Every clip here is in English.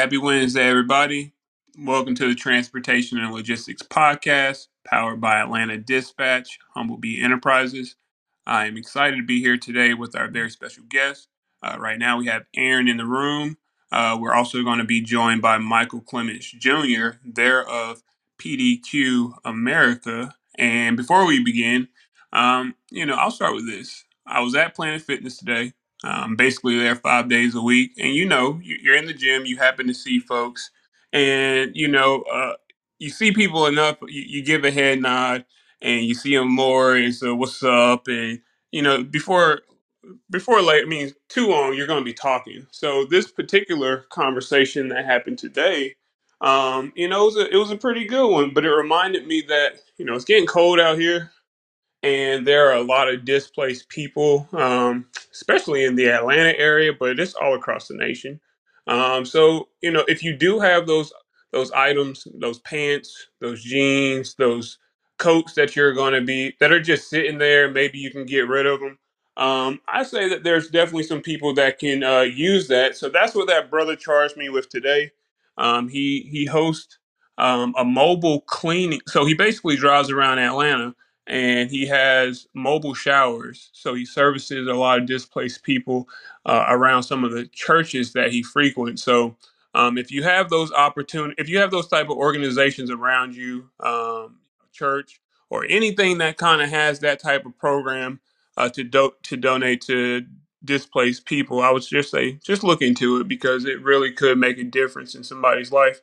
happy Wednesday, everybody. Welcome to the Transportation and Logistics Podcast, powered by Atlanta Dispatch, Humblebee Enterprises. I am excited to be here today with our very special guest. Uh, right now, we have Aaron in the room. Uh, we're also going to be joined by Michael Clements Jr., there of PDQ America. And before we begin, um, you know, I'll start with this. I was at Planet Fitness today. Um, basically there five days a week, and you know, you- you're in the gym. You happen to see folks, and you know, uh, you see people enough. You, you give a head nod, and you see them more, and so what's up, and you know, before before late, I mean, too long, you're going to be talking. So this particular conversation that happened today, um, you know, it was a, it was a pretty good one, but it reminded me that you know it's getting cold out here and there are a lot of displaced people, um, especially in the Atlanta area, but it's all across the nation. Um, so you know, if you do have those those items, those pants, those jeans, those coats that you're going to be that are just sitting there, maybe you can get rid of them. Um, I say that there's definitely some people that can uh, use that. So that's what that brother charged me with today. Um, he he hosts um, a mobile cleaning. So he basically drives around Atlanta and he has mobile showers. So he services a lot of displaced people uh, around some of the churches that he frequents. So um, if you have those opportunities, if you have those type of organizations around you, um, church or anything that kind of has that type of program uh, to do- to donate to displaced people, I would just say just look into it because it really could make a difference in somebody's life.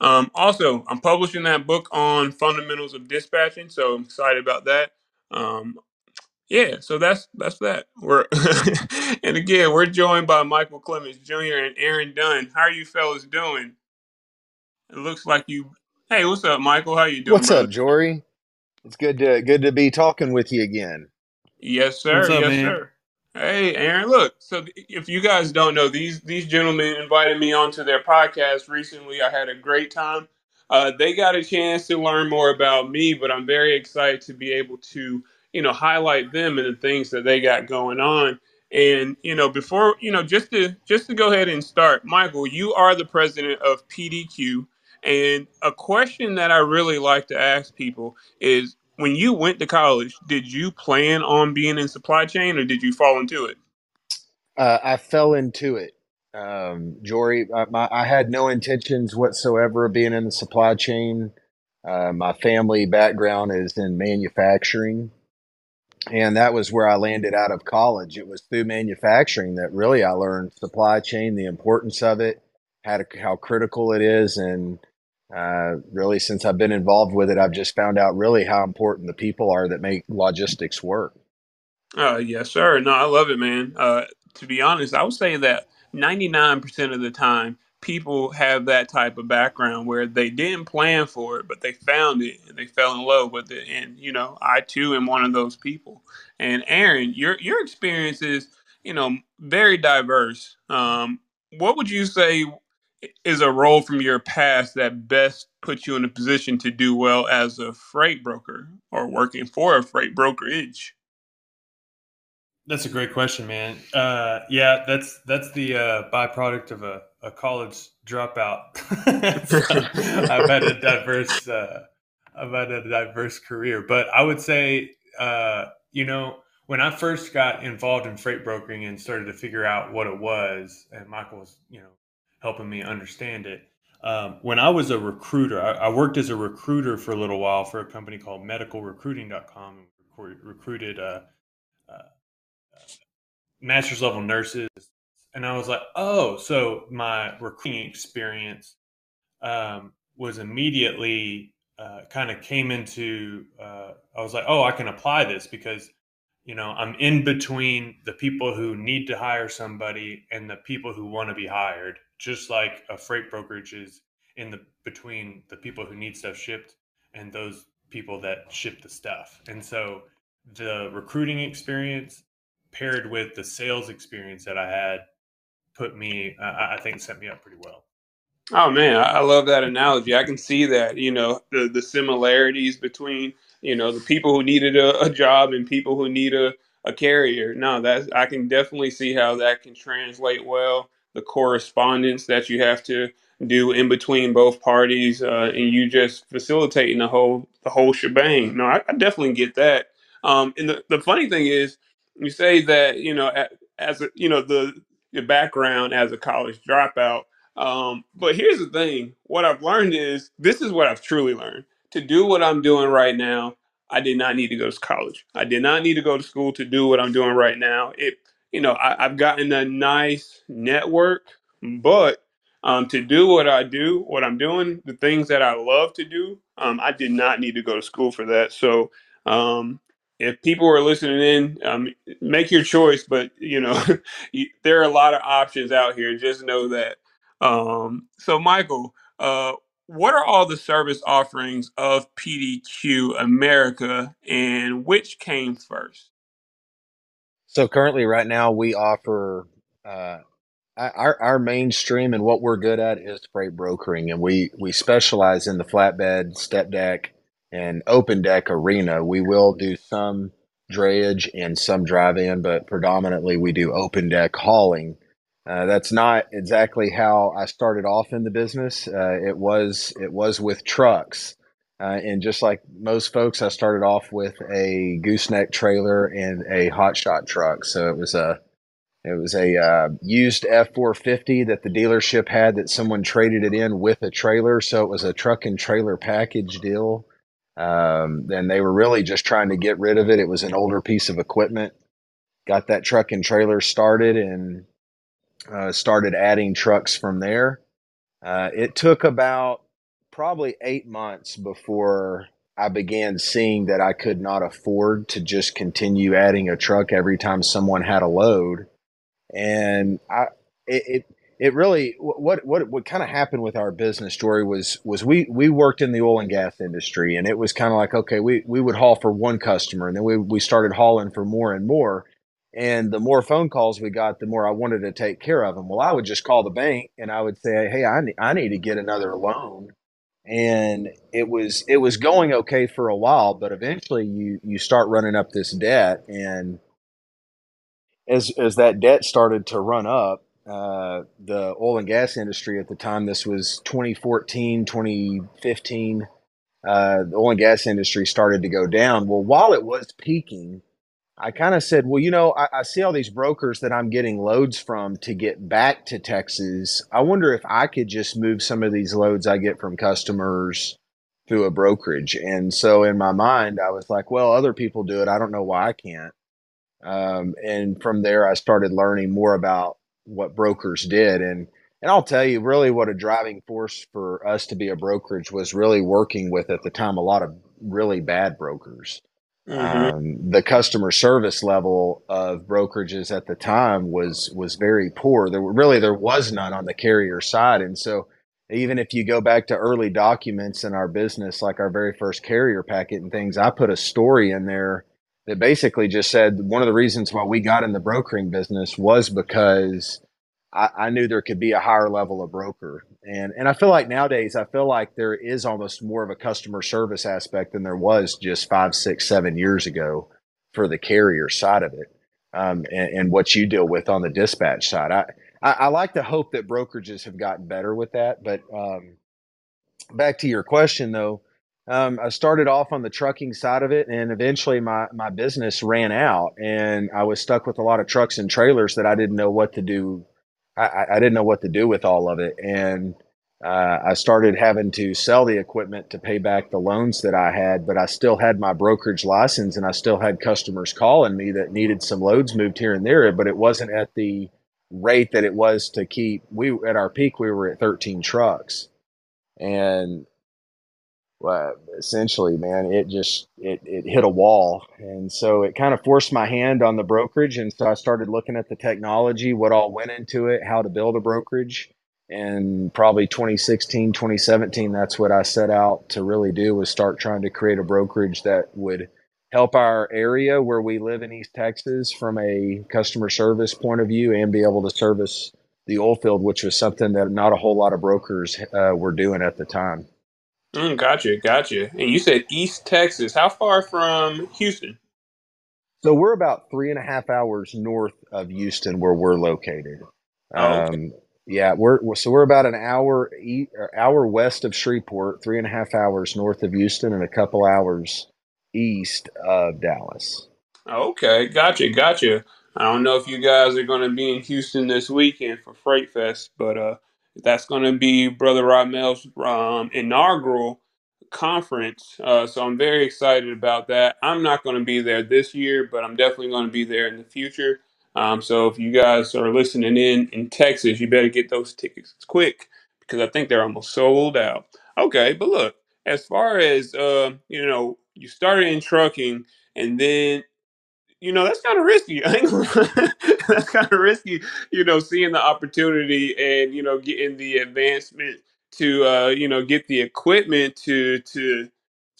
Um, also, I'm publishing that book on fundamentals of dispatching, so I'm excited about that. Um, yeah, so that's that's that. We're and again, we're joined by Michael Clements Jr. and Aaron Dunn. How are you fellas doing? It looks like you. Hey, what's up, Michael? How you doing, What's up. Jory? It's good to good to be talking with you again. Yes, What's sir. up, Yes, man? sir. Hey, Aaron. Look, so if you guys don't know, these these gentlemen invited me onto their podcast recently. I had a great time. Uh, they got a chance to learn more about me, but I'm very excited to be able to, you know, highlight them and the things that they got going on. And you know, before you know, just to just to go ahead and start, Michael, you are the president of PDQ, and a question that I really like to ask people is when you went to college, did you plan on being in supply chain or did you fall into it? Uh, I fell into it, um, Jory. I, my, I had no intentions whatsoever of being in the supply chain. Uh, my family background is in manufacturing, and that was where I landed out of college. It was through manufacturing that really I learned supply chain, the importance of it, how to, how critical it is, and uh, really since I've been involved with it, I've just found out really how important the people are that make logistics work. Uh, yes, sir. No, I love it, man. Uh, to be honest, I would say that 99% of the time, people have that type of background where they didn't plan for it, but they found it and they fell in love with it. And, you know, I too am one of those people. And Aaron, your, your experience is, you know, very diverse. Um, what would you say is a role from your past that best puts you in a position to do well as a freight broker or working for a freight brokerage? That's a great question, man. Uh, yeah, that's that's the uh, byproduct of a, a college dropout. So, I've had a diverse uh, I've had a diverse career, but I would say, uh, you know, when I first got involved in freight brokering and started to figure out what it was, and Michael was, you know, helping me understand it. Um, when I was a recruiter, I, I worked as a recruiter for a little while for a company called medicalrecruiting.com and recru- recruited uh, uh, master's level nurses. And I was like, oh, so my recruiting experience um, was immediately uh, kind of came into, uh, I was like, oh, I can apply this because, you know, I'm in between the people who need to hire somebody and the people who want to be hired, just like a freight brokerage is in the between the people who need stuff shipped and those people that ship the stuff. And so the recruiting experience paired with the sales experience that I had put me, uh, I think, set me up pretty well. Oh man, I love that analogy. I can see that, you know, the the similarities between, you know, the people who needed a, a job and people who need a, a carrier. No, that's I can definitely see how that can translate well. The correspondence that you have to do in between both parties, uh, and you just facilitating the whole the whole shebang. No, I, I definitely get that. Um, and the, the funny thing is, you say that you know as a, you know the your background as a college dropout. Um, but here's the thing: what I've learned is this is what I've truly learned. To do what I'm doing right now, I did not need to go to college. I did not need to go to school to do what I'm doing right now. You know, I, I've gotten a nice network, but um, to do what I do, what I'm doing, the things that I love to do, um, I did not need to go to school for that. So, um, if people are listening in, um, make your choice. But you know, there are a lot of options out here. Just know that. Um, so, Michael, uh, what are all the service offerings of PDQ America, and which came first? So currently, right now, we offer uh, our our mainstream and what we're good at is freight brokering, and we we specialize in the flatbed, step deck, and open deck arena. We will do some drayage and some dry van, but predominantly we do open deck hauling. Uh, that's not exactly how I started off in the business. Uh, it was it was with trucks, uh, and just like most folks, I started off with a gooseneck trailer and a hotshot truck. So it was a it was a uh, used F four fifty that the dealership had that someone traded it in with a trailer. So it was a truck and trailer package deal. Um, and they were really just trying to get rid of it. It was an older piece of equipment. Got that truck and trailer started and uh, started adding trucks from there. Uh, it took about probably eight months before I began seeing that I could not afford to just continue adding a truck every time someone had a load. And I, it, it, it really what what what kind of happened with our business story was was we we worked in the oil and gas industry and it was kind of like okay we we would haul for one customer and then we we started hauling for more and more and the more phone calls we got, the more I wanted to take care of them. Well, I would just call the bank and I would say, "Hey, I need, I need to get another loan." And it was it was going okay for a while, but eventually you you start running up this debt, and as as that debt started to run up, uh, the oil and gas industry at the time, this was 2014, 2015, uh, the oil and gas industry started to go down. Well, while it was peaking, I kind of said, well, you know, I, I, see all these brokers that I'm getting loads from to get back to Texas. I wonder if I could just move some of these loads I get from customers through a brokerage. And so in my mind, I was like, well, other people do it. I don't know why I can't. Um, and from there, I started learning more about what brokers did. And and I'll tell you, really, what a driving force for us to be a brokerage was really working with at the time a lot of really bad brokers. Mm-hmm. Um, the customer service level of brokerages at the time was was very poor. There were, really there was none on the carrier side, and so even if you go back to early documents in our business, like our very first carrier packet and things, I put a story in there that basically just said one of the reasons why we got in the brokering business was because I, I, knew there could be a higher level of broker. And and I feel like nowadays I feel like there is almost more of a customer service aspect than there was just five, six, seven years ago for the carrier side of it. Um, and, and, what you deal with on the dispatch side. I, I, I, like to hope that brokerages have gotten better with that. But um, back to your question though, um, I started off on the trucking side of it, and eventually my my business ran out, and I was stuck with a lot of trucks and trailers that I didn't know what to do I, I didn't know what to do with all of it. And uh, I started having to sell the equipment to pay back the loans that I had, but I still had my brokerage license and I still had customers calling me that needed some loads moved here and there, but it wasn't at the rate that it was to keep. We at our peak, we were at 13 trucks, and well, essentially, man, it just it, it hit a wall, and so it kind of forced my hand on the brokerage, and so I started looking at the technology, what all went into it, how to build a brokerage, and probably 2016, 2017, that's what I set out to really do was start trying to create a brokerage that would help our area where we live in East Texas from a customer service point of view and be able to service the oil field, which was something that not a whole lot of brokers uh, were doing at the time. Mm, gotcha, gotcha. And you said East Texas. How far from Houston? So we're about three and a half hours north of Houston, where we're located. Oh, okay. um, Yeah, we're so we're about an hour e- hour west of Shreveport, three and a half hours north of Houston, and a couple hours east of Dallas. Okay, gotcha, gotcha. I don't know if you guys are going to be in Houston this weekend for Freight Fest, but uh, that's going to be Brother Ramel's um, inaugural conference. Uh, so I'm very excited about that. I'm not going to be there this year, but I'm definitely going to be there in the future. Um, so if you guys are listening in in Texas, you better get those tickets quick because I think they're almost sold out. Okay, but look, as far as uh, you know, you started in trucking and then you know that's kind of risky. that's kind of risky, you know, seeing the opportunity and you know getting the advancement to uh, you know get the equipment to to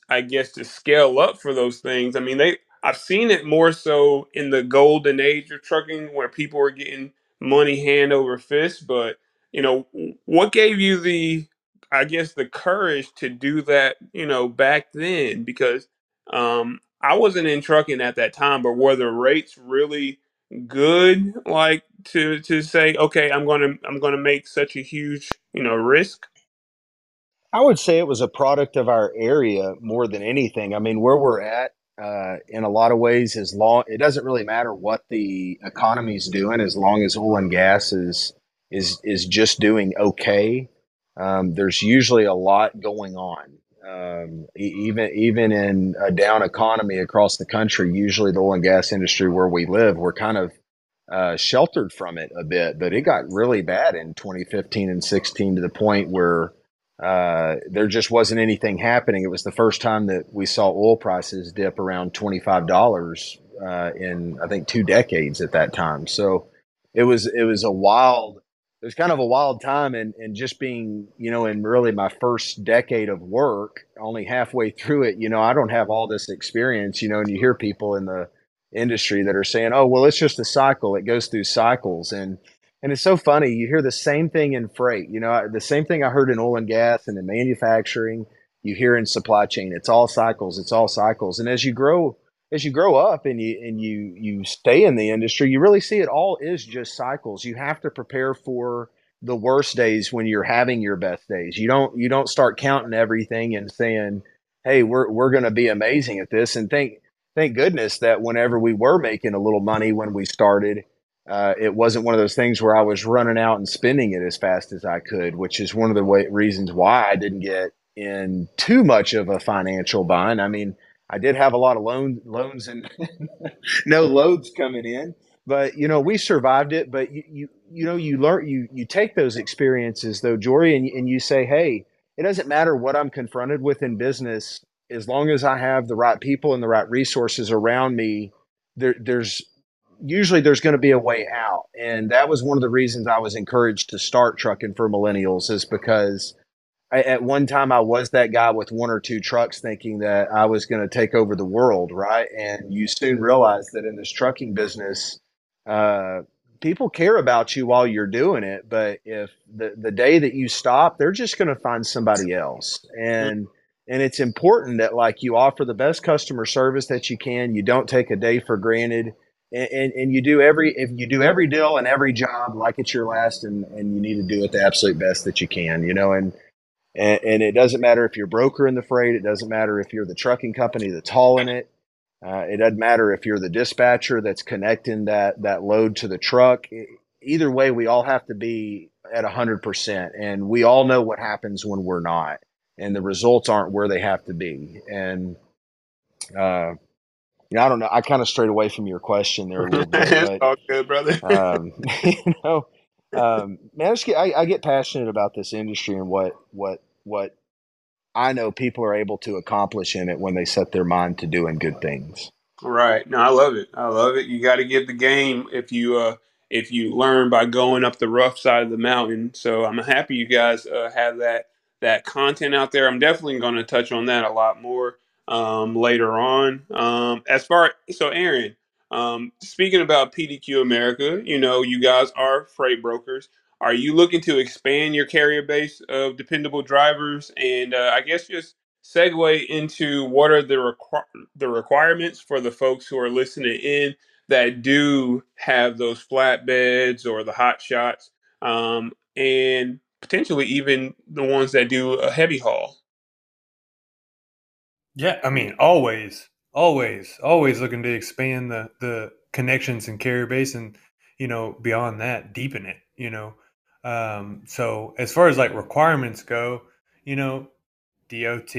I guess to scale up for those things. I mean, they I've seen it more so in the golden age of trucking where people were getting money hand over fist, but you know, what gave you the I guess the courage to do that, you know, back then because um I wasn't in trucking at that time, but were the rates really good like to to say, okay, I'm to I'm to make such a huge, you know, risk? I would say it was a product of our area more than anything. I mean, where we're at, uh, in a lot of ways, as long it doesn't really matter what the economy's doing, as long as oil and gas is is is just doing okay. Um, there's usually a lot going on. Um, even even in a down economy across the country, usually the oil and gas industry where we live, we're kind of uh, sheltered from it a bit. But it got really bad in 2015 and 16 to the point where uh, there just wasn't anything happening. It was the first time that we saw oil prices dip around twenty five dollars uh, in I think two decades at that time. So it was it was a wild. It was kind of a wild time, and and just being you know in really my first decade of work, only halfway through it, you know I don't have all this experience, you know, and you hear people in the industry that are saying, "Oh, well, it's just a cycle; it goes through cycles," and and it's so funny. You hear the same thing in freight. You know, the same thing I heard in oil and gas and in manufacturing. You hear in supply chain. It's all cycles. It's all cycles. And as you grow, as you grow up and you and you you stay in the industry, you really see it all is just cycles. You have to prepare for the worst days when you're having your best days. You don't you don't start counting everything and saying, "Hey, we're we're going to be amazing at this." And thank thank goodness that whenever we were making a little money when we started, uh, it wasn't one of those things where I was running out and spending it as fast as I could, which is one of the way, reasons why I didn't get in too much of a financial bind. I mean, I did have a lot of loan, loans and no loads coming in, but you know, we survived it. But you, you, you know, you learn, you, you take those experiences though, Jory, and, and you say, Hey, it doesn't matter what I'm confronted with in business. As long as I have the right people and the right resources around me, there, there's usually there's going to be a way out. And that was one of the reasons I was encouraged to start trucking for millennials is because I, at one time I was that guy with one or two trucks thinking that I was going to take over the world, right? And you soon realize that in this trucking business, uh, people care about you while you're doing it. But if the, the day that you stop, they're just going to find somebody else. And and it's important that like you offer the best customer service that you can. You don't take a day for granted and, and, and, you do every if you do every deal and every job like it's your last and, and you need to do it the absolute best that you can you know and, and and it doesn't matter if you're broker in the freight it doesn't matter if you're the trucking company that's hauling it uh, it doesn't matter if you're the dispatcher that's connecting that that load to the truck either way we all have to be at 100% and we all know what happens when we're not and the results aren't where they have to be and uh, yeah, I don't know. I kind of strayed away from your question there a little bit. it's all good, brother. um, you know, um, man, I, just get, I, I get passionate about this industry and what what what I know people are able to accomplish in it when they set their mind to doing good things. Right. No, I love it. I love it. You got to give the game if you uh if you learn by going up the rough side of the mountain. So I'm happy you guys uh, have that that content out there. I'm definitely going to touch on that a lot more um, later on. Um, as far so, Aaron, um, speaking about PDQ America, you know, you guys are freight brokers. Are you looking to expand your carrier base of dependable drivers? And uh, I guess just segue into what are the requ- the requirements for the folks who are listening in that do have those flatbeds or the hot shots. Um, and potentially even the ones that do a heavy haul. Yeah, I mean, always, always, always looking to expand the the connections and carrier base, and you know, beyond that, deepen it. You know, um, so as far as like requirements go, you know, DOT,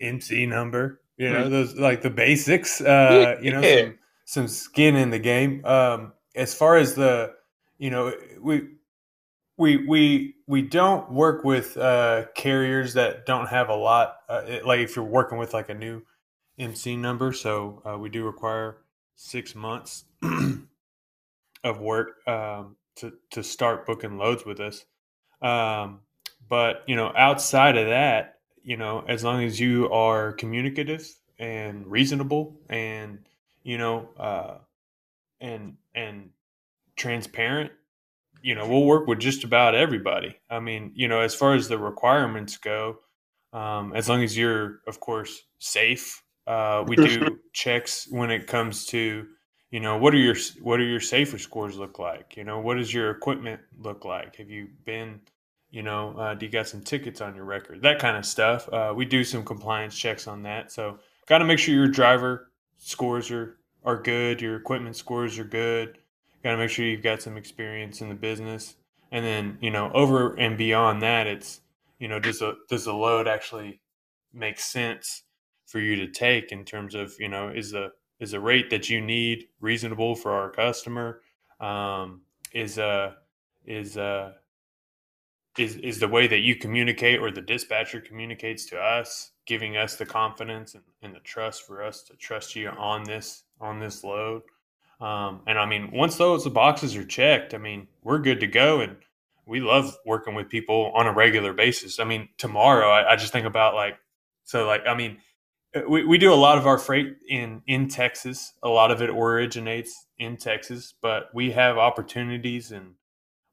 MC number, you know, Mm. those like the basics. Uh, you know, some some skin in the game. Um, as far as the, you know, we we we we don't work with uh, carriers that don't have a lot. Uh, it- like if you're working with like a new MC number, so uh, we do require six months of work um, to to start booking loads with us. Um, but you know, outside of that, you know, as long as you are communicative and reasonable, and you know, uh, and and transparent, you know, we'll work with just about everybody. I mean, you know, as far as the requirements go, um, as long as you're, of course, safe. Uh, we do checks when it comes to, you know, what are your what are your safer scores look like? You know, what does your equipment look like? Have you been, you know, uh, do you got some tickets on your record? That kind of stuff. Uh, we do some compliance checks on that. So, got to make sure your driver scores are are good, your equipment scores are good. Got to make sure you've got some experience in the business, and then you know, over and beyond that, it's you know, does a does the load actually make sense for you to take in terms of you know, is the is the rate that you need reasonable for our customer? Um, is uh is uh is is the way that you communicate or the dispatcher communicates to us giving us the confidence and, and the trust for us to trust you on this on this load um, and i mean once those boxes are checked i mean we're good to go and we love working with people on a regular basis i mean tomorrow i, I just think about like so like i mean we, we do a lot of our freight in in texas a lot of it originates in texas but we have opportunities in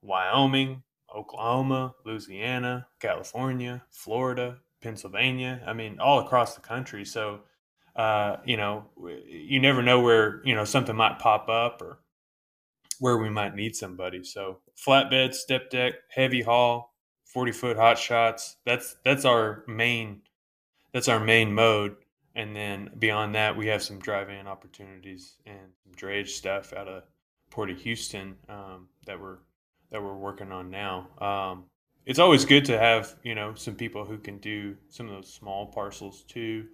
wyoming Oklahoma, Louisiana, California, Florida, Pennsylvania. I mean, all across the country. So, uh, you know, you never know where you know something might pop up or where we might need somebody. So, flatbed, step deck, heavy haul, forty foot hot shots. That's that's our main that's our main mode. And then beyond that, we have some dry van opportunities and some drayage stuff out of Port of Houston um, that we're that we're working on now. Um, it's always good to have you know some people who can do some of those small parcels too,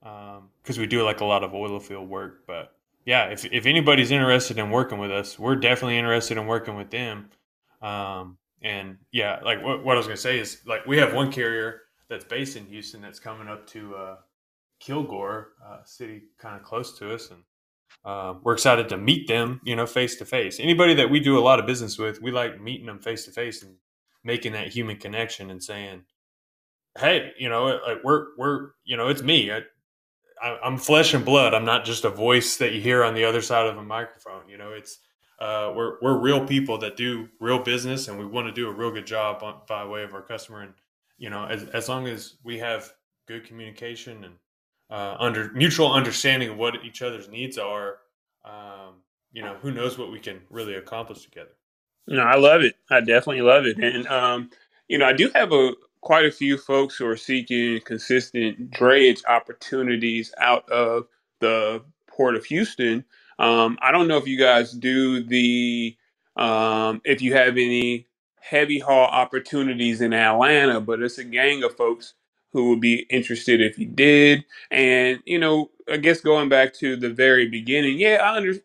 because we do like a lot of oil field work. But yeah, if if anybody's interested in working with us, we're definitely interested in working with them. Um, and yeah, like what, what I was gonna say is like we have one carrier that's based in Houston that's coming up to uh, Kilgore, uh, city kind of close to us, and uh, we're excited to meet them, you know, face to face. Anybody that we do a lot of business with, we like meeting them face to face and making that human connection and saying, "Hey, you know, like we're we're you know, it's me. I, I, I'm flesh and blood. I'm not just a voice that you hear on the other side of a microphone. You know, it's uh, we're we're real people that do real business, and we want to do a real good job by way of our customer. And you know, as as long as we have good communication and uh, under mutual understanding of what each other's needs are, um, you know, who knows what we can really accomplish together. No, I love it. I definitely love it. And um, you know, I do have a quite a few folks who are seeking consistent drayage opportunities out of the port of Houston. Um, I don't know if you guys do the um, if you have any heavy haul opportunities in Atlanta, but it's a gang of folks who would be interested if you did. And you know, I guess going back to the very beginning, yeah, I understand.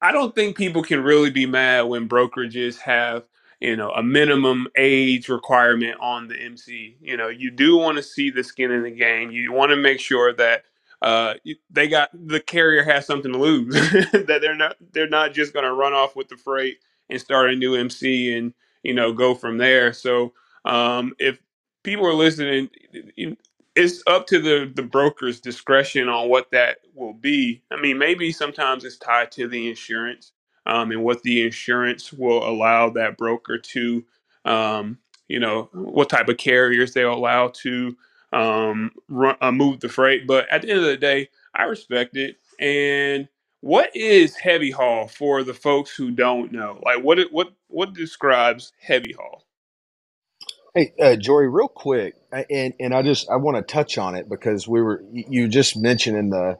I don't think people can really be mad when brokerages have, you know, a minimum age requirement on the MC. You know, you do want to see the skin in the game. You want to make sure that uh, they got the carrier has something to lose. that they're not they're not just going to run off with the freight and start a new MC and you know go from there. So um, if people are listening, it's up to the the broker's discretion on what that will be. I mean, maybe sometimes it's tied to the insurance um, and what the insurance will allow that broker to, um, you know, what type of carriers they'll allow to um, run, uh, move the freight. But at the end of the day, I respect it, and what is heavy haul for the folks who don't know? Like, what what what describes heavy haul? Hey, uh, Jory, real quick, and and I just I want to touch on it because we were you just mentioned in the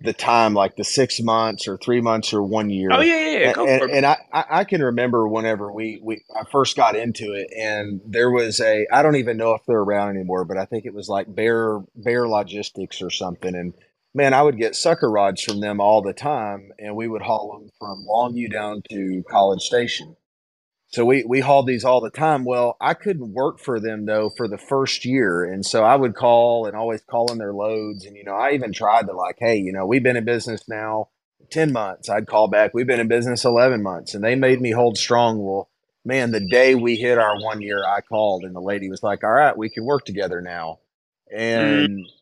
the time like the six months or three months or one year. Oh yeah, yeah, yeah. And, it. and I, I can remember whenever we, we I first got into it and there was a I don't even know if they're around anymore, but I think it was like Bear Bear Logistics or something. And man, I would get sucker rods from them all the time and we would haul them from Longview down to College Station. So we, we hauled these all the time. Well, I couldn't work for them though for the first year. And so I would call and always call in their loads. And, you know, I even tried to like, hey, you know, we've been in business now 10 months. I'd call back, we've been in business 11 months. And they made me hold strong. Well, man, the day we hit our one year, I called and the lady was like, all right, we can work together now. And, mm-hmm.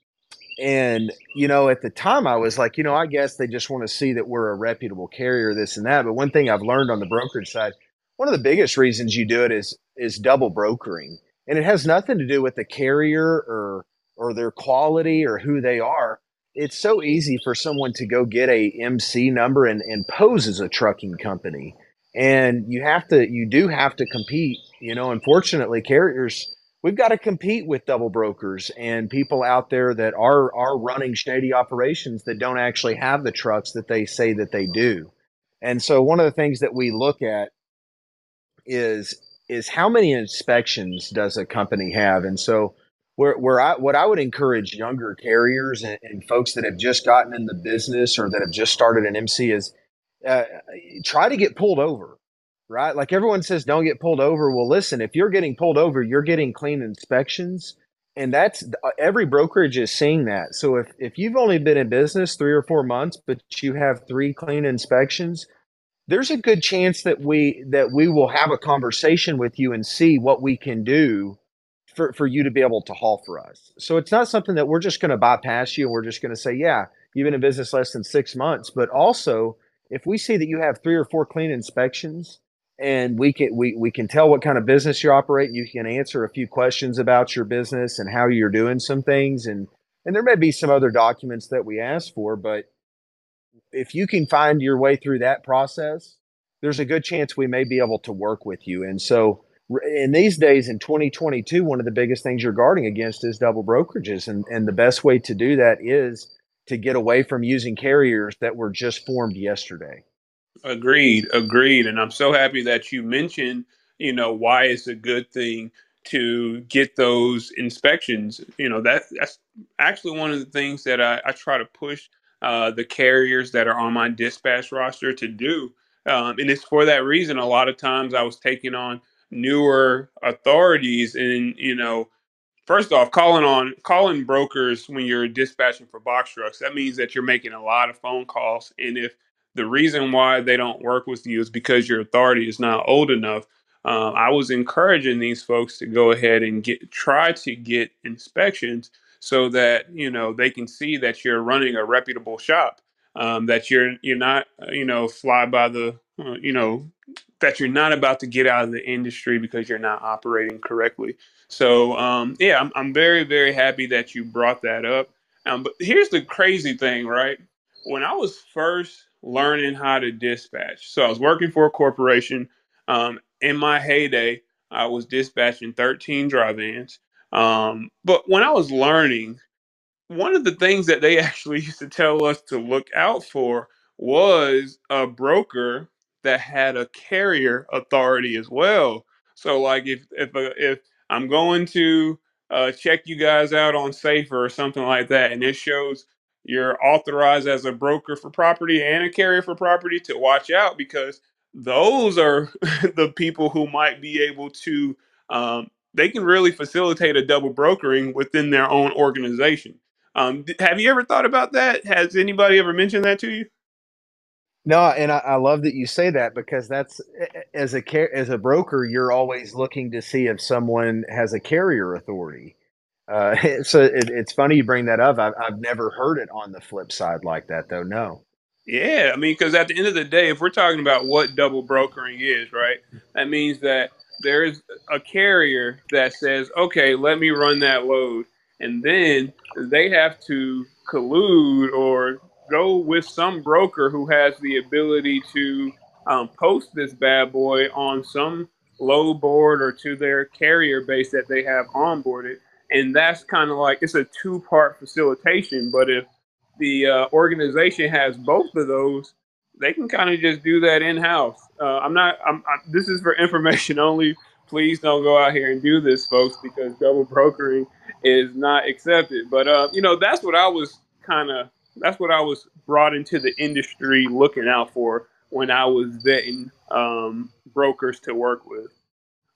And, you know, at the time I was like, you know, I guess they just want to see that we're a reputable carrier, this and that. But one thing I've learned on the brokerage side, one of the biggest reasons you do it is is double brokering. And it has nothing to do with the carrier or or their quality or who they are. It's so easy for someone to go get a mc number and, and pose as a trucking company. And you have to you do have to compete you know unfortunately carriers we've got to compete with double brokers and people out there that are are running shady operations that don't actually have the trucks that they say that they do. And so one of the things that we look at is is how many inspections does a company have? And so where, where I, what I would encourage younger carriers and, and, folks that have just gotten in the business or that have just started an MC is uh, try to get pulled over, right? Like everyone says, don't get pulled over. Well, listen, if you're getting pulled over, you're getting clean inspections. And that's uh, every brokerage is seeing that. So if, if you've only been in business three or four months, but you have three clean inspections, there's a good chance that we that we will have a conversation with you and see what we can do for, for you to be able to haul for us. So it's not something that we're just going to bypass you and we're just going to say, yeah, you've been in business less than six months. But also, if we see that you have three or four clean inspections and we can we, we can tell what kind of business you operate, you can answer a few questions about your business and how you're doing some things and and there may be some other documents that we ask for, but if you can find your way through that process, there's a good chance we may be able to work with you. And so, in these days in 2022, one of the biggest things you're guarding against is double brokerages. And, and the best way to do that is to get away from using carriers that were just formed yesterday. Agreed, agreed. And I'm so happy that you mentioned, you know, why it's a good thing to get those inspections. You know, that that's actually one of the things that I, I try to push uh, the carriers that are on my dispatch roster to do. Um, and it's for that reason. A lot of times I was taking on newer authorities and, you know, first off, calling on calling brokers when you're dispatching for box trucks, that means that you're making a lot of phone calls. And if the reason why they don't work with you is because your authority is not old enough, um, I was encouraging these folks to go ahead and get try to get inspections so that you know they can see that you're running a reputable shop um, that you're you're not uh, you know fly by the uh, you know that you're not about to get out of the industry because you're not operating correctly. So um, yeah I'm, I'm very very happy that you brought that up. Um, but here's the crazy thing right? When i was first learning how to dispatch so i was working for a corporation um, in my heyday i was dispatching 13 dry vans um, but when I was learning, one of the things that they actually used to tell us to look out for was a broker that had a carrier authority as well. So, like if if uh, if I'm going to uh, check you guys out on Safer or something like that, and it shows you're authorized as a broker for property and a carrier for property, to watch out because those are the people who might be able to um, they can really facilitate a double brokering within their own organization. Um, have you ever thought about that? Has anybody ever mentioned that to you? No, and I, I, love that you say that because that's as a as a broker, you're always looking to see if someone has a carrier authority. Uh, so it, it's funny you bring that up. I've, I've never heard it on the flip side like that, though. No. Yeah, I mean, because at the end of the day, if we're talking about what double brokering is, right, that means that there's a carrier that says, okay, let me run that load. And then they have to collude or go with some broker who has the ability to um, post this bad boy on some load board or to their carrier base that they have onboarded. And that's kind of like it's a two part facilitation. But if the uh, organization has both of those, they can kind of just do that in house. Uh, I'm not. I'm, I, this is for information only. Please don't go out here and do this, folks, because double brokering is not accepted. But uh, you know, that's what I was kind of. That's what I was brought into the industry looking out for when I was vetting um, brokers to work with.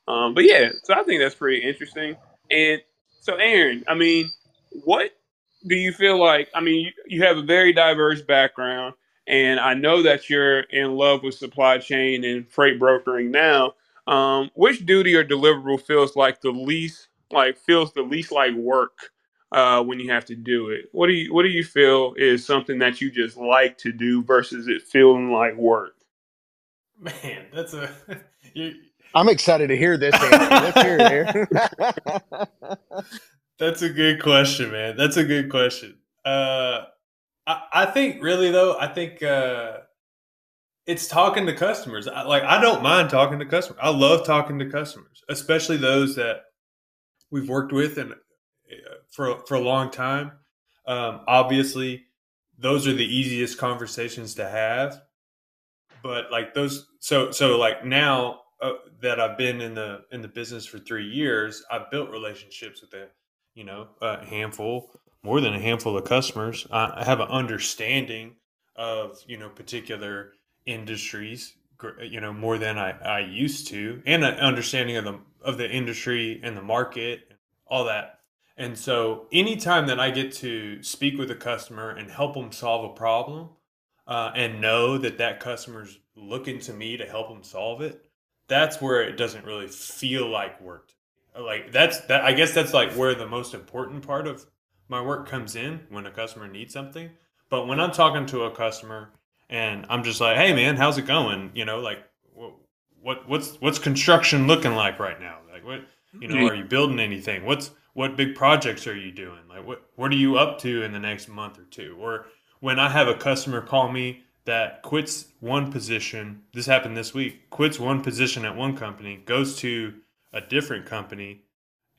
Um, but yeah, so I think that's pretty interesting. And so, Aaron, I mean, what do you feel like? I mean, you, you have a very diverse background, and I know that you're in love with supply chain and freight brokering now. Um, which duty or deliverable feels like the least like feels the least like work uh, when you have to do it? What do you what do you feel is something that you just like to do versus it feeling like work? Man, that's a you, I'm excited to hear this answer. Let's hear it, That's a good question, man. That's a good question. Uh, I, I think really though, I think uh, it's talking to customers. I, like I don't mind talking to customers. I love talking to customers, especially those that we've worked with and uh, for for a long time. Um, obviously, those are the easiest conversations to have. But like those, so so like now uh, that I've been in the in the business for three years, I've built relationships with a you know a handful, more than a handful of customers. I have an understanding of you know particular industries, you know more than I, I used to, and an understanding of the of the industry and the market, all that. And so, anytime that I get to speak with a customer and help them solve a problem, uh, and know that that customer's looking to me to help them solve it, that's where it doesn't really feel like work. Like that's that. I guess that's like where the most important part of my work comes in when a customer needs something. But when I'm talking to a customer and I'm just like, "Hey, man, how's it going?" You know, like what what's what's construction looking like right now? Like what you know, are you building anything? What's what big projects are you doing? Like what what are you up to in the next month or two? Or when I have a customer call me that quits one position. This happened this week. Quits one position at one company, goes to a different company,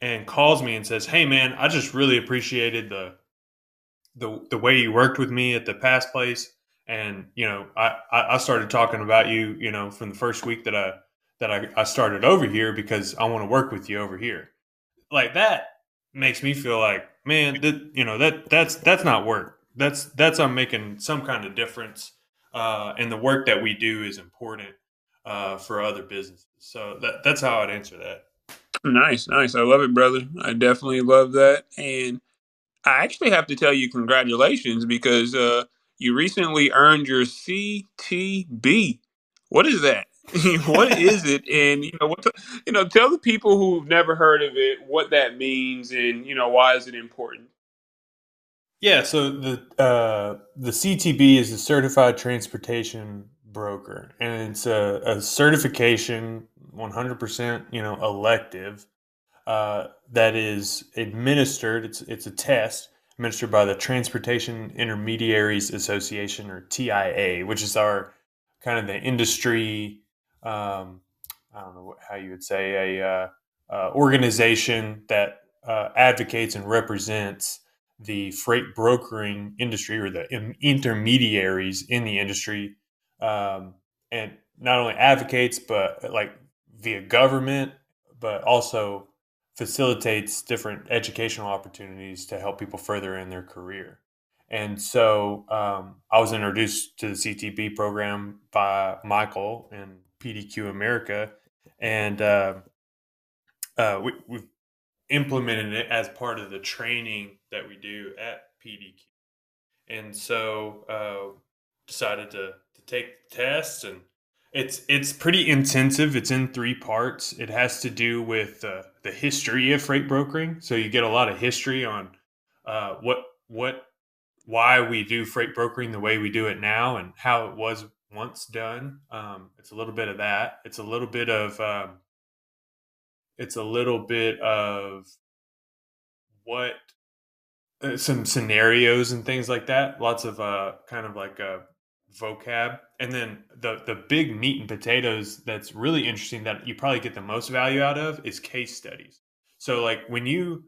and calls me and says, "Hey, man, I just really appreciated the the the way you worked with me at the past place, and you know, I I started talking about you, you know, from the first week that I that I, I started over here because I want to work with you over here." Like that makes me feel like, man, that you know that that's that's not work. That's that's I'm making some kind of difference uh, and the work that we do is important uh, for other businesses. So that, that's how I'd answer that. Nice, nice. I love it, brother. I definitely love that. And I actually have to tell you congratulations because uh, you recently earned your CTB. What is that? what is it? And you know what? You know, tell the people who've never heard of it what that means, and you know why is it important. Yeah, so the uh, the CTB is a certified transportation broker, and it's a, a certification, one hundred percent, you know, elective uh, that is administered. It's it's a test administered by the Transportation Intermediaries Association, or TIA, which is our kind of the industry. Um, I don't know how you would say a uh, uh organization that uh, advocates and represents the freight brokering industry or the intermediaries in the industry um, and not only advocates but like via government but also facilitates different educational opportunities to help people further in their career and so um, i was introduced to the ctb program by michael and pdq america and uh, uh, we, we've implemented it as part of the training that we do at PDQ. And so uh, decided to, to take the test and it's it's pretty intensive. It's in three parts. It has to do with uh, the history of freight brokering. So you get a lot of history on uh, what what why we do freight brokering the way we do it now and how it was once done. Um, it's a little bit of that. It's a little bit of um, it's a little bit of what uh, some scenarios and things like that. Lots of uh, kind of like a vocab, and then the the big meat and potatoes that's really interesting that you probably get the most value out of is case studies. So like when you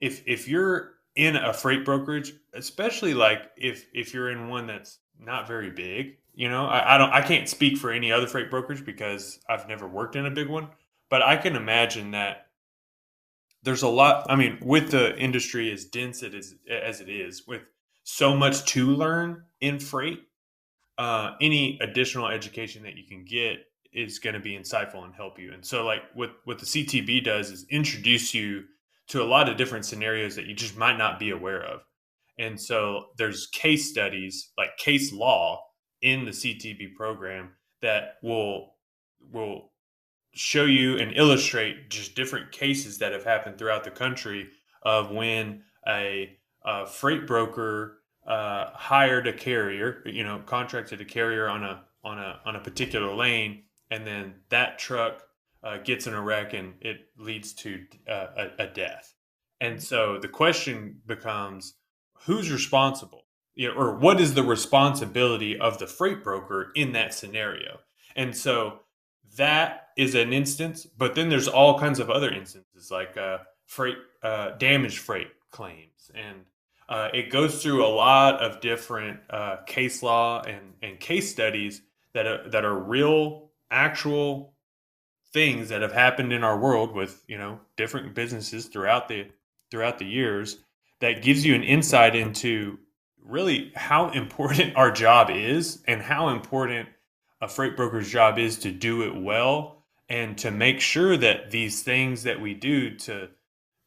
if if you're in a freight brokerage, especially like if if you're in one that's not very big, you know, I, I don't I can't speak for any other freight brokerage because I've never worked in a big one, but I can imagine that there's a lot. I mean, with the industry as dense it is as it is, with so much to learn in freight, uh, any additional education that you can get is going to be insightful and help you. And so, like what what the CTB does is introduce you to a lot of different scenarios that you just might not be aware of. And so, there's case studies like case law in the CTB program that will will show you and illustrate just different cases that have happened throughout the country of when a, a freight broker uh, hired a carrier, you know, contracted a carrier on a on a on a particular lane, and then that truck uh, gets in a wreck and it leads to uh, a, a, death. And so the question becomes, who's responsible? You know, or what is the responsibility of the freight broker in that scenario? And so that is an instance, but then there's all kinds of other instances like uh, freight uh, damage freight claims and uh, it goes through a lot of different uh, case law and, and case studies that are, that are real, actual things that have happened in our world with you know different businesses throughout the throughout the years that gives you an insight into really how important our job is and how important a freight broker's job is to do it well and to make sure that these things that we do to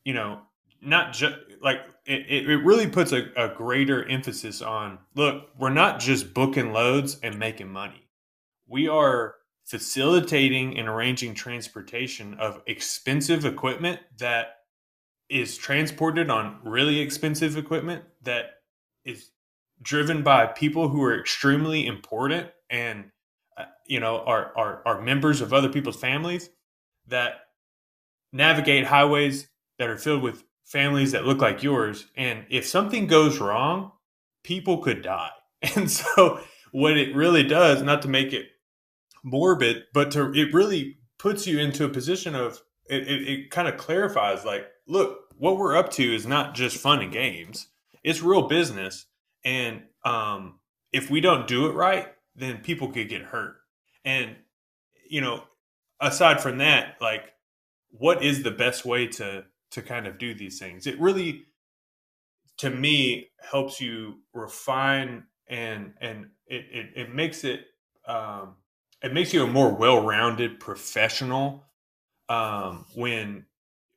you know not just like it, it really puts a, a greater emphasis on look, we're not just booking loads and making money. We are facilitating and arranging transportation of expensive equipment that is transported on really expensive equipment that is driven by people who are extremely important and uh, you know are, are are members of other people's families that navigate highways that are filled with families that look like yours. And if something goes wrong, people could die. And so, what it really does, not to make it morbid, but to it really puts you into a position of it, it, it kind of clarifies like, look, what we're up to is not just fun and games, it's real business. And um, if we don't do it right, then people could get hurt. And, you know, aside from that, like, what is the best way to to kind of do these things. It really, to me, helps you refine and and it it, it makes it um, it makes you a more well-rounded professional um, when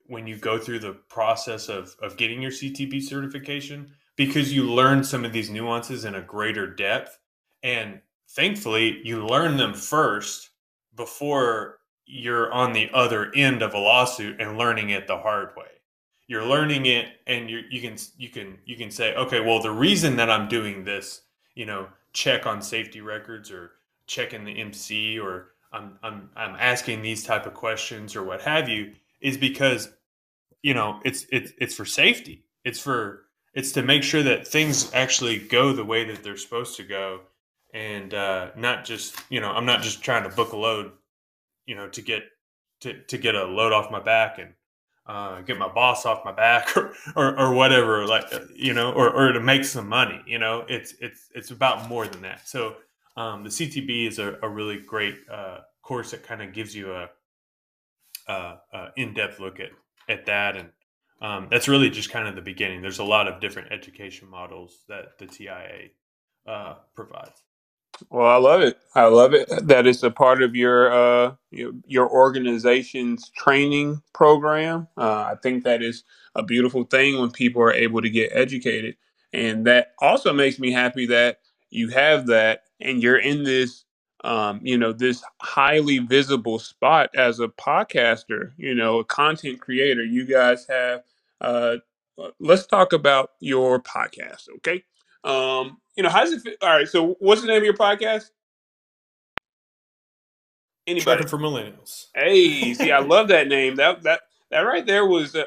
when you go through the process of of getting your CTB certification because you learn some of these nuances in a greater depth and thankfully you learn them first before you're on the other end of a lawsuit and learning it the hard way. You're learning it, and you you can you can you can say, okay, well, the reason that I'm doing this, you know, check on safety records or checking the MC or I'm I'm I'm asking these type of questions or what have you is because you know it's it's it's for safety. It's for it's to make sure that things actually go the way that they're supposed to go and uh, not just you know i'm not just trying to book a load you know, to get to, to get a load off my back and uh, get my boss off my back or, or, or whatever, like, uh, you know, or, or to make some money, you know, it's, it's, it's about more than that. So um, the CTB is a, a really great uh, course that kind of gives you a, a, a, in-depth look at, at that. And um, that's really just kind of the beginning. There's a lot of different education models that the TIA uh, provides. Well, I love it. I love it that it's a part of your uh, your, your organization's training program. Uh, I think that is a beautiful thing when people are able to get educated, and that also makes me happy that you have that, and you're in this, um, you know, this highly visible spot as a podcaster. You know, a content creator. You guys have. Uh, let's talk about your podcast, okay? Um, you know, how does it feel? All right, so what's the name of your podcast? Anybody? Trucking for Millennials. Hey, see, I love that name. That that that right there was uh,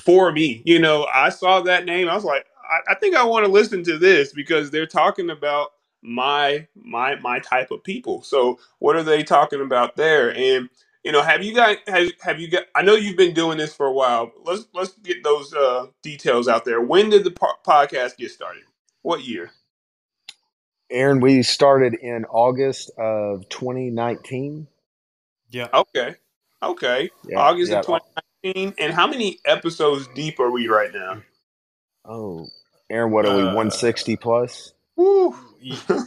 for me. You know, I saw that name. I was like, I, I think I want to listen to this because they're talking about my my my type of people. So what are they talking about there? And you know, have you guys have, have you got? I know you've been doing this for a while. Let's let's get those uh, details out there. When did the po- podcast get started? What year? Aaron, we started in August of 2019. Yeah. Okay. Okay. Yeah, August yeah. of 2019. And how many episodes deep are we right now? Oh, Aaron, what are we? Uh, 160 plus? Woo.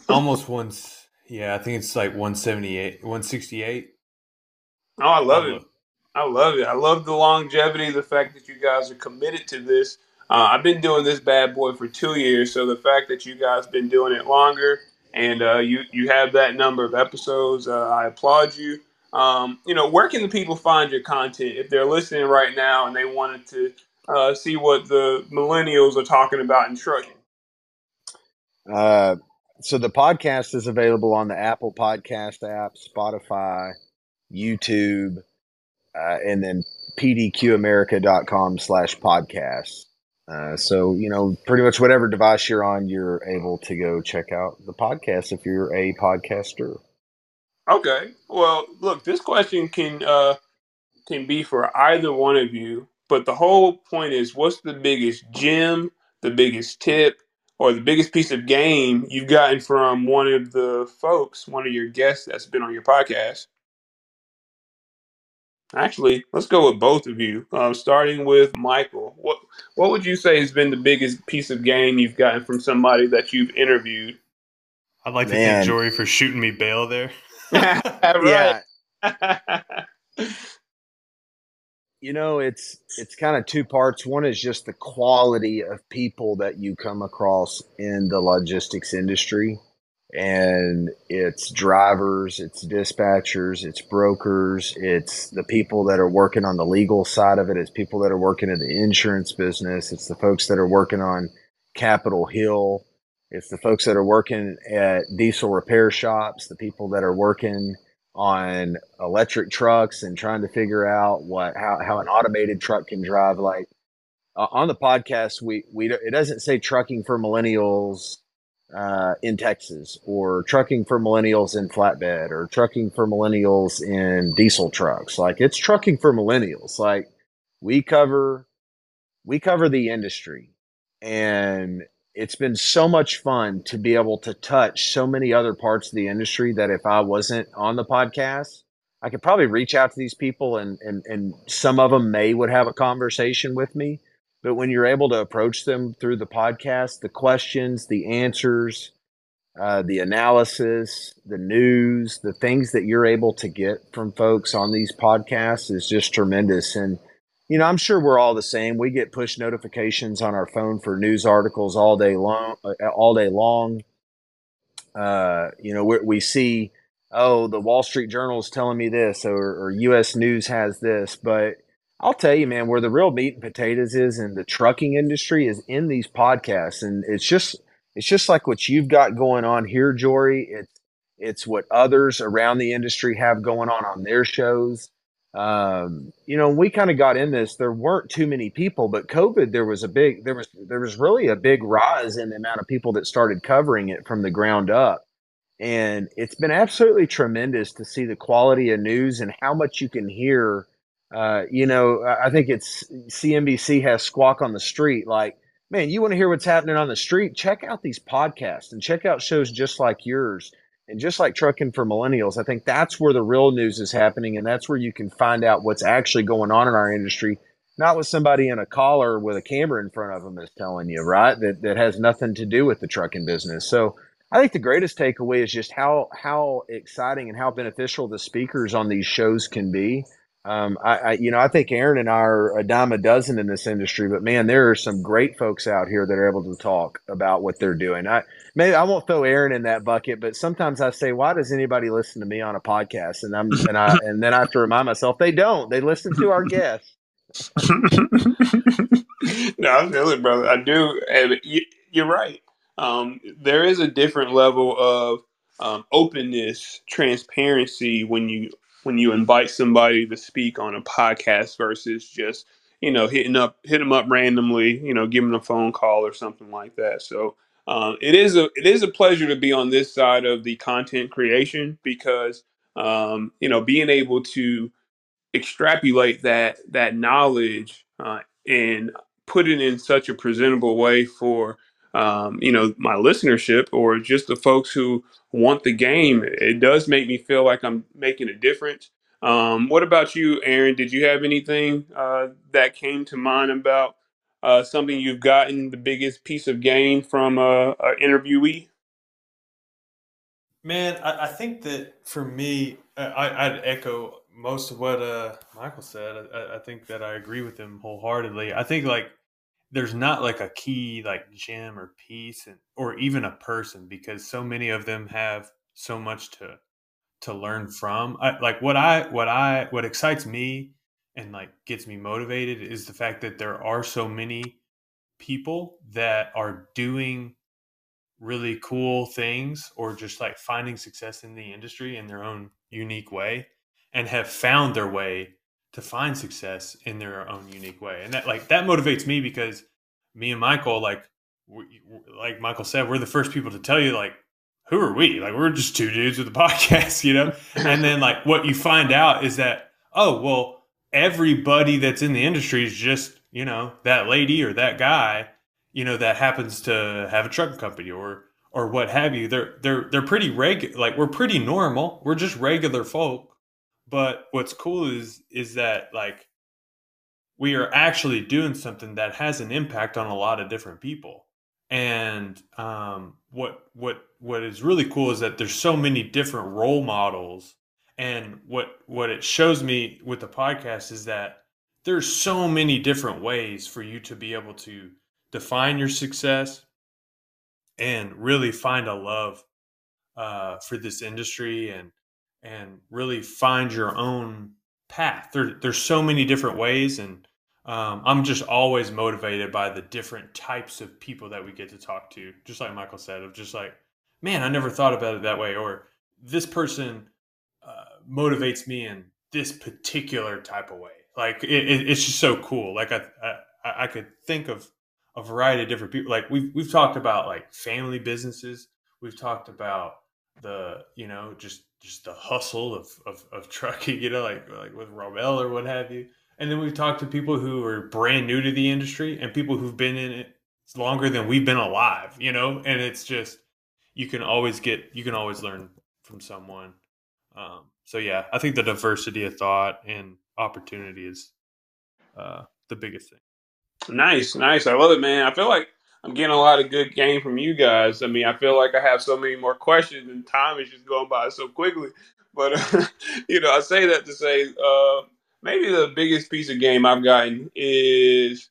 Almost once. Yeah, I think it's like 178, 168. Oh, I love it. I love it. I love the longevity, the fact that you guys are committed to this. Uh, I've been doing this bad boy for two years, so the fact that you guys been doing it longer and uh, you you have that number of episodes, uh, I applaud you. Um, you know, where can the people find your content if they're listening right now and they wanted to uh, see what the millennials are talking about in trucking? Uh, so the podcast is available on the Apple Podcast app, Spotify, YouTube, uh, and then pdqamerica.com slash podcast. Uh, so, you know, pretty much whatever device you're on, you're able to go check out the podcast if you're a podcaster. Okay. Well, look, this question can uh can be for either one of you, but the whole point is what's the biggest gem, the biggest tip, or the biggest piece of game you've gotten from one of the folks, one of your guests that's been on your podcast? Actually, let's go with both of you. Uh, starting with Michael, what what would you say has been the biggest piece of game you've gotten from somebody that you've interviewed? I'd like to Man. thank Jory for shooting me bail there. right. you know it's it's kind of two parts one is just the quality of people that you come across in the logistics industry and it's drivers it's dispatchers it's brokers it's the people that are working on the legal side of it it's people that are working in the insurance business it's the folks that are working on capitol hill it's the folks that are working at diesel repair shops the people that are working on electric trucks and trying to figure out what how, how an automated truck can drive like uh, on the podcast we we it doesn't say trucking for millennials uh, in Texas or trucking for millennials in flatbed or trucking for millennials in diesel trucks like it's trucking for millennials like we cover we cover the industry and it's been so much fun to be able to touch so many other parts of the industry that if I wasn't on the podcast, I could probably reach out to these people and, and, and some of them may would have a conversation with me. But when you're able to approach them through the podcast, the questions, the answers, uh, the analysis, the news, the things that you're able to get from folks on these podcasts is just tremendous. And you know, I'm sure we're all the same. We get push notifications on our phone for news articles all day long, uh, all day long. Uh, you know, we, we see, oh, the Wall Street Journal is telling me this, or, or U.S. News has this. But I'll tell you, man, where the real meat and potatoes is in the trucking industry is in these podcasts, and it's just it's just like what you've got going on here, Jory. It's it's what others around the industry have going on on their shows um, you know, we kind of got in this. There weren't too many people, but COVID, there was a big, there was, there was really a big rise in the amount of people that started covering it from the ground up. And it's been absolutely tremendous to see the quality of news and how much you can hear. Uh, you know, I think it's CNBC has Squawk on the Street. Like, man, you want to hear what's happening on the street? Check out these podcasts and check out shows just like yours. And just like trucking for millennials, I think that's where the real news is happening. And that's where you can find out what's actually going on in our industry, not with somebody in a collar with a camera in front of them is telling you, right? That, that has nothing to do with the trucking business. So I think the greatest takeaway is just how, how exciting and how beneficial the speakers on these shows can be. Um, I, I, you know, I think Aaron and I are a dime a dozen in this industry, but man, there are some great folks out here that are able to talk about what they're doing. I maybe I won't throw Aaron in that bucket, but sometimes I say, why does anybody listen to me on a podcast? And I'm and I and then I have to remind myself they don't. They listen to our guests. no, I feel it, brother. I do, and you, you're right. Um, there is a different level of um, openness, transparency when you when you invite somebody to speak on a podcast versus just you know, hitting up, hit them up randomly, you know, giving a phone call or something like that. So uh, it is a it is a pleasure to be on this side of the content creation because um, you know being able to extrapolate that that knowledge uh, and put it in such a presentable way for um, you know my listenership or just the folks who want the game it does make me feel like i'm making a difference um, what about you aaron did you have anything uh, that came to mind about uh, something you've gotten the biggest piece of gain from a, a interviewee Man, I, I think that for me, I, I'd echo most of what uh, Michael said. I, I think that I agree with him wholeheartedly. I think like there's not like a key like gem or piece and or even a person because so many of them have so much to to learn from. I, like what I what I what excites me and like gets me motivated is the fact that there are so many people that are doing really cool things or just like finding success in the industry in their own unique way and have found their way to find success in their own unique way. And that like that motivates me because me and michael like we, like michael said we're the first people to tell you like who are we? Like we're just two dudes with a podcast you know? And then like what you find out is that oh well everybody that's in the industry is just you know that lady or that guy you know that happens to have a truck company or or what have you. They're they're they're pretty regular like we're pretty normal. We're just regular folk but what's cool is is that like we are actually doing something that has an impact on a lot of different people. And um, what what what is really cool is that there's so many different role models. And what what it shows me with the podcast is that there's so many different ways for you to be able to define your success and really find a love uh, for this industry and and really find your own path. There, there's so many different ways, and um, I'm just always motivated by the different types of people that we get to talk to. Just like Michael said, of just like, man, I never thought about it that way, or this person uh, motivates me in this particular type of way. Like it, it, it's just so cool. Like I, I, I could think of a variety of different people. Like we've we've talked about like family businesses. We've talked about the you know just just the hustle of, of, of trucking. You know, like like with Robel or what have you. And then we've talked to people who are brand new to the industry and people who've been in it longer than we've been alive. You know, and it's just you can always get you can always learn from someone. Um, so yeah, I think the diversity of thought and opportunity is uh, the biggest thing. Nice, nice. I love it, man. I feel like I'm getting a lot of good game from you guys. I mean, I feel like I have so many more questions, and time is just going by so quickly. But uh, you know, I say that to say uh, maybe the biggest piece of game I've gotten is,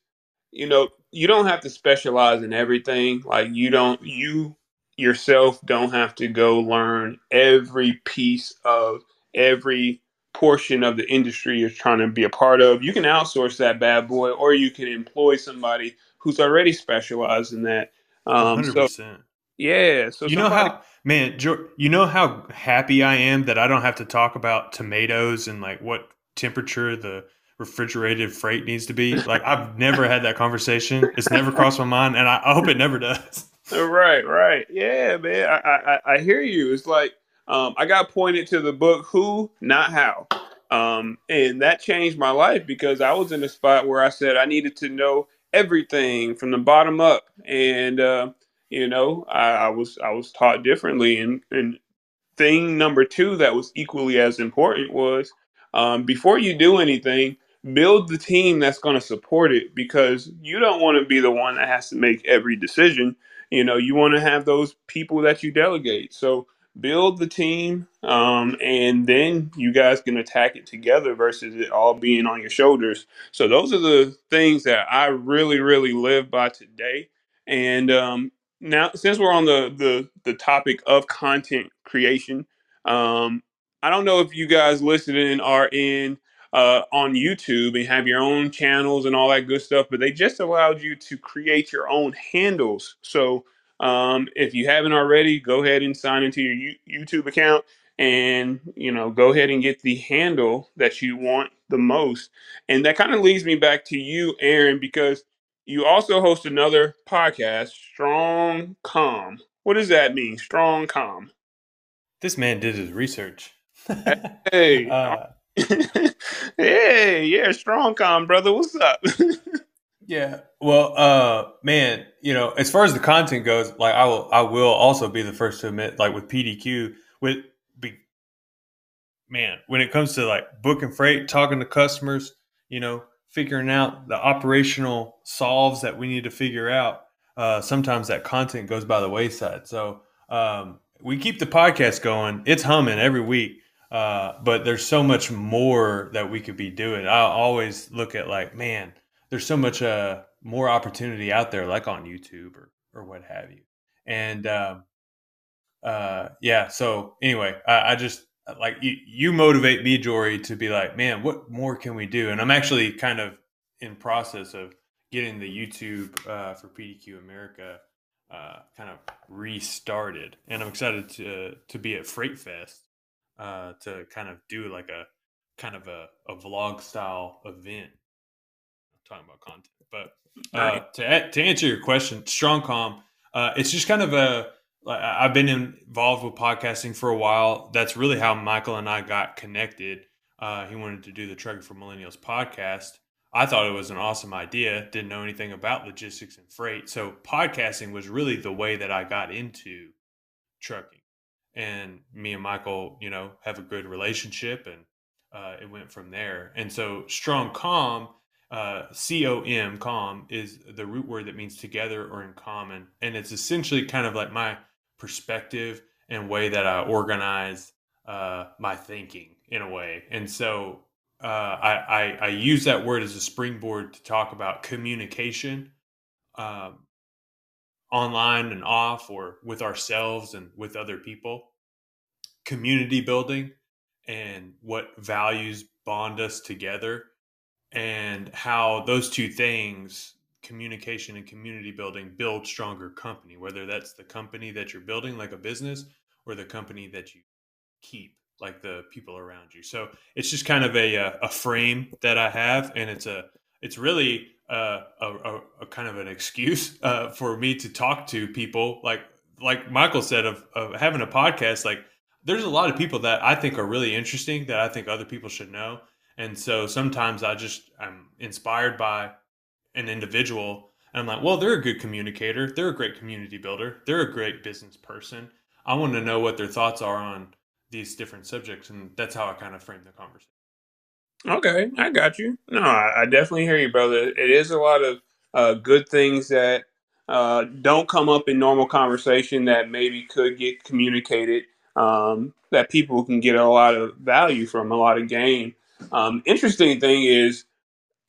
you know, you don't have to specialize in everything. Like you don't you yourself don't have to go learn every piece of every portion of the industry you're trying to be a part of, you can outsource that bad boy, or you can employ somebody who's already specialized in that. Um, 100%. So, yeah. So you know how, man, you know how happy I am that I don't have to talk about tomatoes and like what temperature the refrigerated freight needs to be. Like I've never had that conversation. It's never crossed my mind, and I, I hope it never does. Right, right. Yeah, man. I, I, I hear you. It's like um, I got pointed to the book Who, Not How. Um, and that changed my life because I was in a spot where I said I needed to know everything from the bottom up. And, uh, you know, I, I, was I was taught differently. And, and thing number two that was equally as important was um, before you do anything, build the team that's going to support it because you don't want to be the one that has to make every decision. You know, you want to have those people that you delegate. So build the team, um, and then you guys can attack it together versus it all being on your shoulders. So those are the things that I really, really live by today. And um, now, since we're on the the the topic of content creation, um, I don't know if you guys listening are in. Uh, on YouTube and have your own channels and all that good stuff, but they just allowed you to create your own handles. So um, if you haven't already, go ahead and sign into your YouTube account and you know go ahead and get the handle that you want the most. And that kind of leads me back to you aaron because you also host another podcast StrongCom. What does that mean StrongCom? This man did his research. Hey uh, hey yeah StrongCom brother. What's up yeah well uh man you know as far as the content goes like i will i will also be the first to admit like with pdq with be, man, when it comes to like booking freight, talking to customers, you know, figuring out the operational solves that we need to figure out, uh, sometimes that content goes by the wayside. So um, we keep the podcast going. It's humming every week. Uh, but there's so much more that we could be doing. I always look at like, man, there's so much uh, more opportunity out there, like on YouTube or or what have you. And um, uh, yeah. So anyway, I, I just like you, you motivate me, Jory, to be like, man, what more can we do? And I'm actually kind of in process of getting the YouTube uh, for PDQ America uh, kind of restarted, and I'm excited to to be at Freight Fest uh, to kind of do like a kind of a, a vlog style event. Talking about content, but uh, to to answer your question, StrongCom, uh, it's just kind of a I've been involved with podcasting for a while. That's really how Michael and I got connected. Uh, he wanted to do the Trucking for Millennials podcast. I thought it was an awesome idea. Didn't know anything about logistics and freight, so podcasting was really the way that I got into trucking. And me and Michael, you know, have a good relationship, and uh, it went from there. And so, StrongCom, uh, C O M, calm is the root word that means together or in common, and it's essentially kind of like my perspective and way that I organize uh, my thinking in a way. And so uh, I, I, I, use that word as a springboard to talk about communication um, online and off or with ourselves and with other people, community building and what values bond us together and how those two things communication and community building build stronger company, whether that's the company that you're building, like a business, or the company that you keep, like the people around you. So it's just kind of a, a frame that I have, and it's a it's really a, a, a kind of an excuse uh, for me to talk to people, like like Michael said, of, of having a podcast. Like there's a lot of people that I think are really interesting that I think other people should know. And so sometimes I just I'm inspired by an individual and I'm like, well, they're a good communicator. They're a great community builder. They're a great business person. I want to know what their thoughts are on these different subjects. And that's how I kind of frame the conversation. Okay, I got you. No, I, I definitely hear you, brother. It is a lot of uh, good things that uh, don't come up in normal conversation that maybe could get communicated um, that people can get a lot of value from, a lot of gain. Um, interesting thing is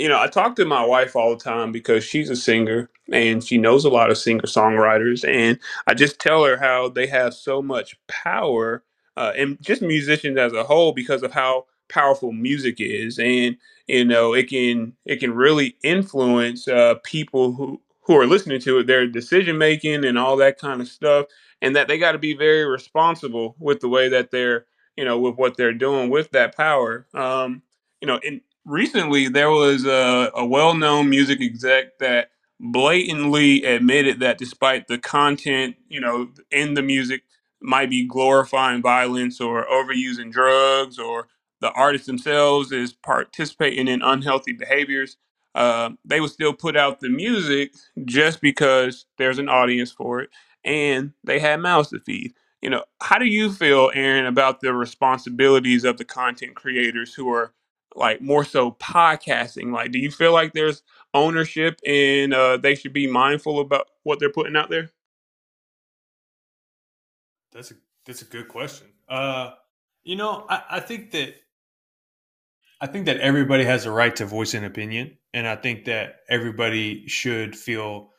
you know, I talk to my wife all the time because she's a singer and she knows a lot of singer songwriters. And I just tell her how they have so much power uh, and just musicians as a whole because of how powerful music is. And, you know, it can it can really influence uh, people who, who are listening to it, their decision making and all that kind of stuff. And that they got to be very responsible with the way that they're, you know, with what they're doing with that power. Um, you know, and recently there was a, a well-known music exec that blatantly admitted that despite the content, you know, in the music might be glorifying violence or overusing drugs or the artists themselves is participating in unhealthy behaviors, uh, they would still put out the music just because there's an audience for it and they had mouths to feed. You know, how do you feel, Aaron, about the responsibilities of the content creators who are like more so podcasting? Like, do you feel like there's ownership and uh, they should be mindful about what they're putting out there? That's a that's a good question. Uh, you know, I, I think that I think that everybody has a right to voice an opinion, and I think that everybody should feel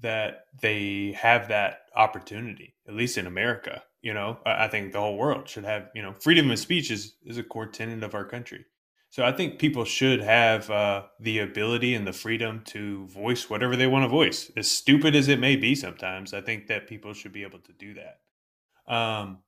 that they have that opportunity, at least in America. You know, I, think the whole world should have. You know, freedom of speech is is a core tenet of our country. So I think people should have uh, the ability and the freedom to voice whatever they want to voice, as stupid as it may be. Sometimes I think that people should be able to do that. Um,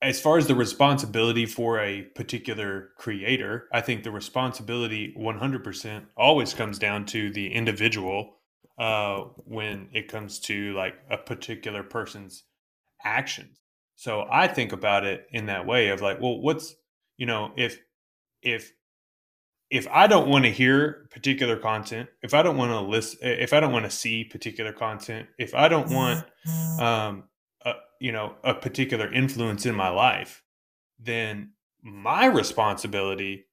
as far as the responsibility for a particular creator, I think the responsibility 100% always comes down to the individual uh, when it comes to like a particular person's actions. So I think about it in that way of like, well, what's you know, if if if I don't want to hear particular content, if I don't want to listen, if I don't want to see particular content, if I don't want, um, a, you know, a particular influence in my life, then my responsibility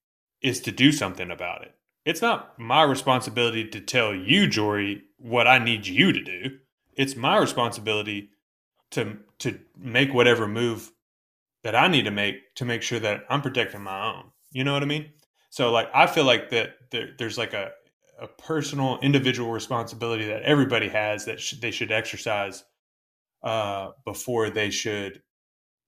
is to do something about it. It's not my responsibility to tell you, Jory, what I need you to do. It's my responsibility to to make whatever move that I need to make to make sure that I'm protecting my own. You know what I mean? So like I feel like that there, there's like a a personal individual responsibility that everybody has that sh- they should exercise uh, before they should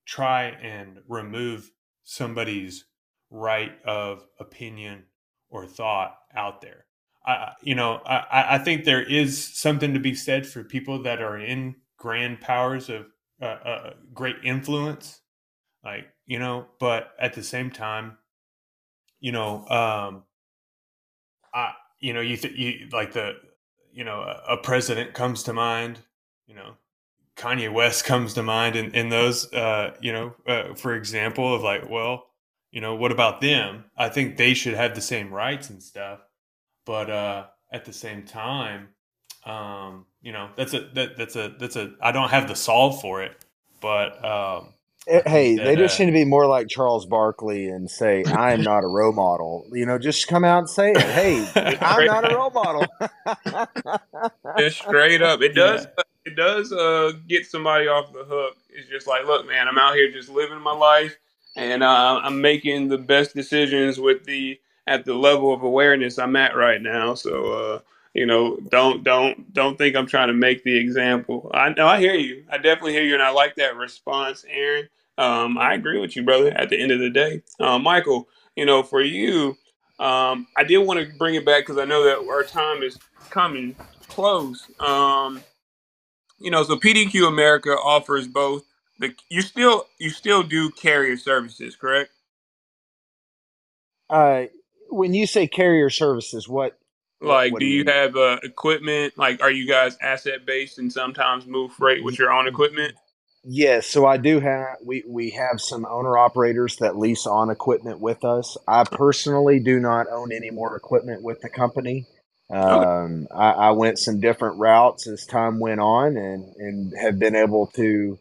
try and remove somebody's right of opinion or thought out there. I, you know, I, I think there is something to be said for people that are in grand powers of uh, uh, great influence, like you know. But at the same time, you know, um, I, you know, you, th- you like the, you know, a, a president comes to mind, you know, Kanye West comes to mind, and, and those, uh, you know, uh, for example, of like, well, you know, what about them? I think they should have the same rights and stuff, but uh, at the same time, um, you know, that's a that, that's a that's a I don't have the solve for it, but um, hey, they just seem to be more like Charles Barkley and say, "I am not a role model." You know, just come out and say it. Hey, I'm not a role model. just straight up, it does. Yeah. It does uh, get somebody off the hook. It's just like, look, man, I'm out here just living my life, and uh, I'm making the best decisions with the at the level of awareness I'm at right now. So, uh, you know, don't don't don't think I'm trying to make the example. I know I hear you. I definitely hear you, and I like that response, Aaron. Um, I agree with you, brother. At the end of the day, uh, Michael, you know, for you, um, I did want to bring it back because I know that our time is coming close. Um, you know, so PDQ America offers both the you still you still do carrier services, correct? Uh, when you say carrier services, what? Like, what do, you, you have uh, equipment? Like, are you guys asset based and sometimes move freight with your own equipment? Yes, so I do have we we have some owner operators that lease on equipment with us. I personally do not own any more equipment with the company. Um, I, I went some different routes as time went on, and and have been able to,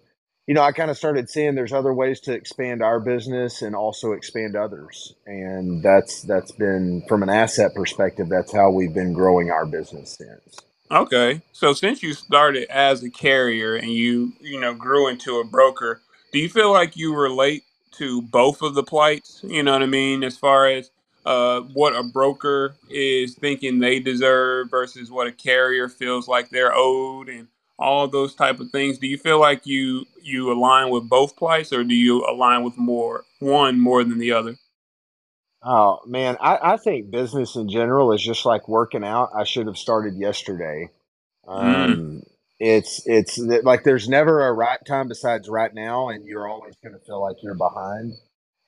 you know, I kind of started seeing there's other ways to expand our business and also expand others, and that's that's been from an asset perspective. That's how we've been growing our business since. Okay. So since you started as a carrier and you, you know, grew into a broker, do you feel like you relate to both of the plights? You know what I mean? As far as uh, what a broker is thinking they deserve versus what a carrier feels like they're owed and all those type of things. Do you feel like you you align with both plights or do you align with more one more than the other? Oh man, I, I think business in general is just like working out. I should have started yesterday. Mm. Um, it's it's like there's never a right time besides right now, and you're always going to feel like you're behind.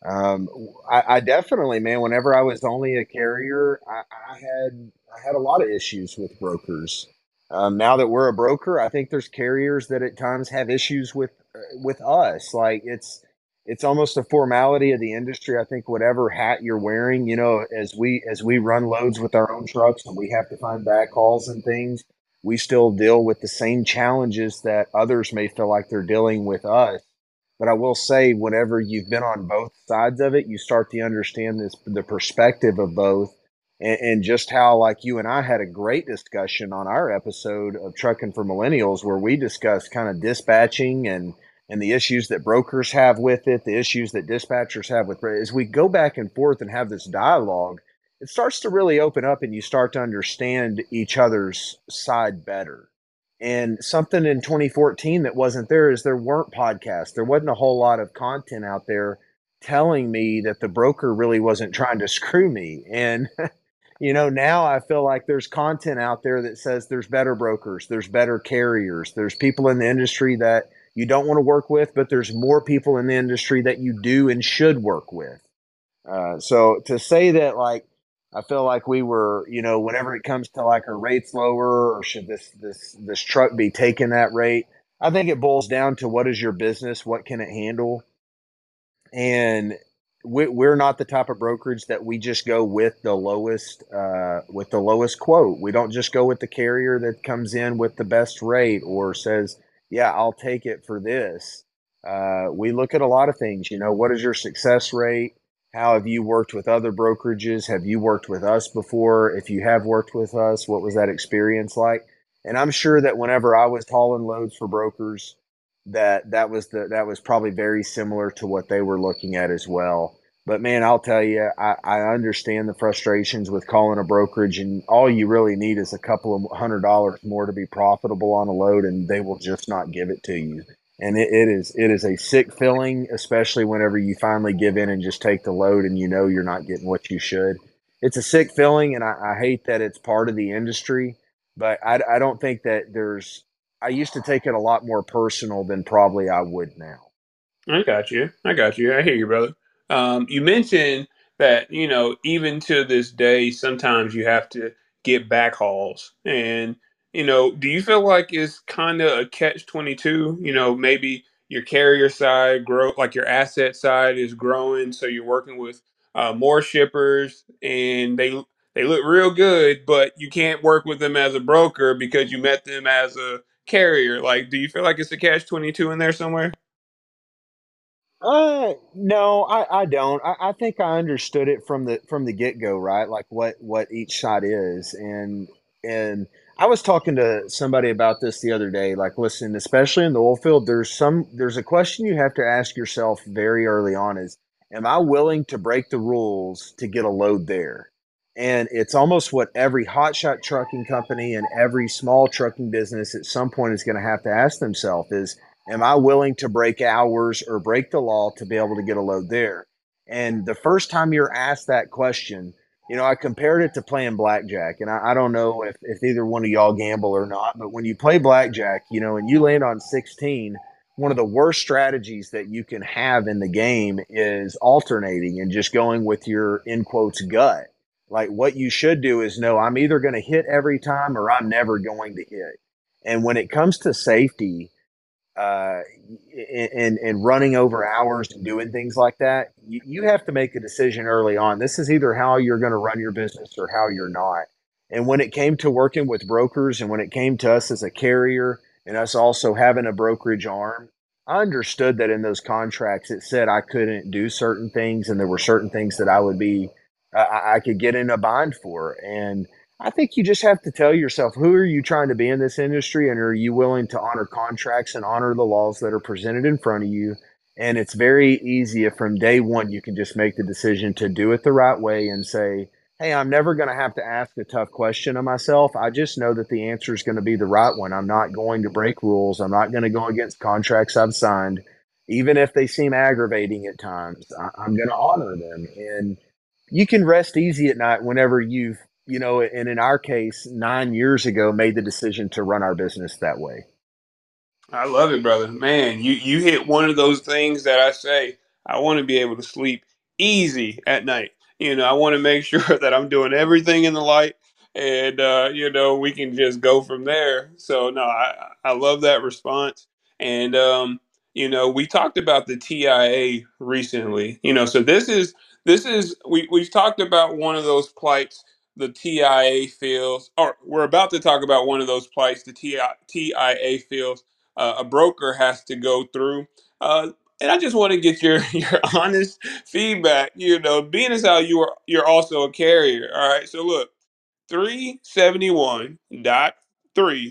Um, I, I definitely, man. Whenever I was only a carrier, I, I had I had a lot of issues with brokers. Um, now that we're a broker, I think there's carriers that at times have issues with uh, with us. Like it's it's almost a formality of the industry. I think whatever hat you're wearing, you know, as we as we run loads with our own trucks and we have to find backhauls and things, we still deal with the same challenges that others may feel like they're dealing with us. But I will say, whenever you've been on both sides of it, you start to understand this the perspective of both, and, and just how like you and I had a great discussion on our episode of Trucking for Millennials, where we discussed kind of dispatching and and the issues that brokers have with it, the issues that dispatchers have with it. As we go back and forth and have this dialogue, it starts to really open up and you start to understand each other's side better. And something in 2014 that wasn't there is there weren't podcasts. There wasn't a whole lot of content out there telling me that the broker really wasn't trying to screw me. And, you know, now I feel like there's content out there that says there's better brokers, there's better carriers, there's people in the industry that you don't want to work with, but there's more people in the industry that you do and should work with. Uh, so to say that, like, I feel like we were, you know, whenever it comes to like a rates lower or should this this this truck be taking that rate, I think it boils down to what is your business, what can it handle, and we're not the type of brokerage that we just go with the lowest uh, with the lowest quote. We don't just go with the carrier that comes in with the best rate or says, "Yeah, I'll take it for this." Uh, we look at a lot of things. You know, what is your success rate? How have you worked with other brokerages? Have you worked with us before? If you have worked with us, what was that experience like? And I'm sure that whenever I was hauling loads for brokers, that that was the that was probably very similar to what they were looking at as well. But man, I'll tell you, I, I understand the frustrations with calling a brokerage, and all you really need is a couple of hundred dollars more to be profitable on a load, and they will just not give it to you. And it, it is it is a sick feeling, especially whenever you finally give in and just take the load, and you know you're not getting what you should. It's a sick feeling, and I, I hate that it's part of the industry. But I, I don't think that there's I used to take it a lot more personal than probably I would now. I got you. I got you. I hear you, brother. Um, you mentioned that you know even to this day, sometimes you have to get back hauls, and you know, do you feel like it's kind of a catch twenty two? You know, maybe your carrier side grow like your asset side is growing, so you're working with uh, more shippers, and they they look real good, but you can't work with them as a broker because you met them as a carrier. Like, do you feel like it's a catch twenty two in there somewhere? Uh, no, I, I don't. I, I think I understood it from the from the get go, right? Like what what each shot is, and and I was talking to somebody about this the other day. Like, listen, especially in the oil field, there's some there's a question you have to ask yourself very early on: is Am I willing to break the rules to get a load there? And it's almost what every hotshot trucking company and every small trucking business at some point is going to have to ask themselves: is Am I willing to break hours or break the law to be able to get a load there? And the first time you're asked that question, you know, I compared it to playing blackjack. And I, I don't know if, if either one of y'all gamble or not, but when you play blackjack, you know, and you land on 16, one of the worst strategies that you can have in the game is alternating and just going with your in quotes gut. Like what you should do is know I'm either going to hit every time or I'm never going to hit. And when it comes to safety, uh, and and running over hours and doing things like that, you, you have to make a decision early on. This is either how you're going to run your business or how you're not. And when it came to working with brokers, and when it came to us as a carrier, and us also having a brokerage arm, I understood that in those contracts it said I couldn't do certain things, and there were certain things that I would be I, I could get in a bind for, and I think you just have to tell yourself who are you trying to be in this industry and are you willing to honor contracts and honor the laws that are presented in front of you? And it's very easy if from day one you can just make the decision to do it the right way and say, hey, I'm never going to have to ask a tough question of myself. I just know that the answer is going to be the right one. I'm not going to break rules. I'm not going to go against contracts I've signed, even if they seem aggravating at times. I- am going to honor them. And you can rest easy at night whenever you've you know, and in our case, nine years ago, made the decision to run our business that way. I love it, brother. Man, you you hit one of those things that I say I want to be able to sleep easy at night. You know, I want to make sure that I'm doing everything in the light, and uh, you know, we can just go from there. So no, I I love that response, and um, you know, we talked about the TIA recently. You know, so this is this is we we've talked about one of those plights the TIA feels, or we're about to talk about one of those plights the TIA feels uh, a broker has to go through. Uh, and I just want to get your your honest feedback. You know, being as how you are, you're also a carrier. All right. So look, three seventy one dot three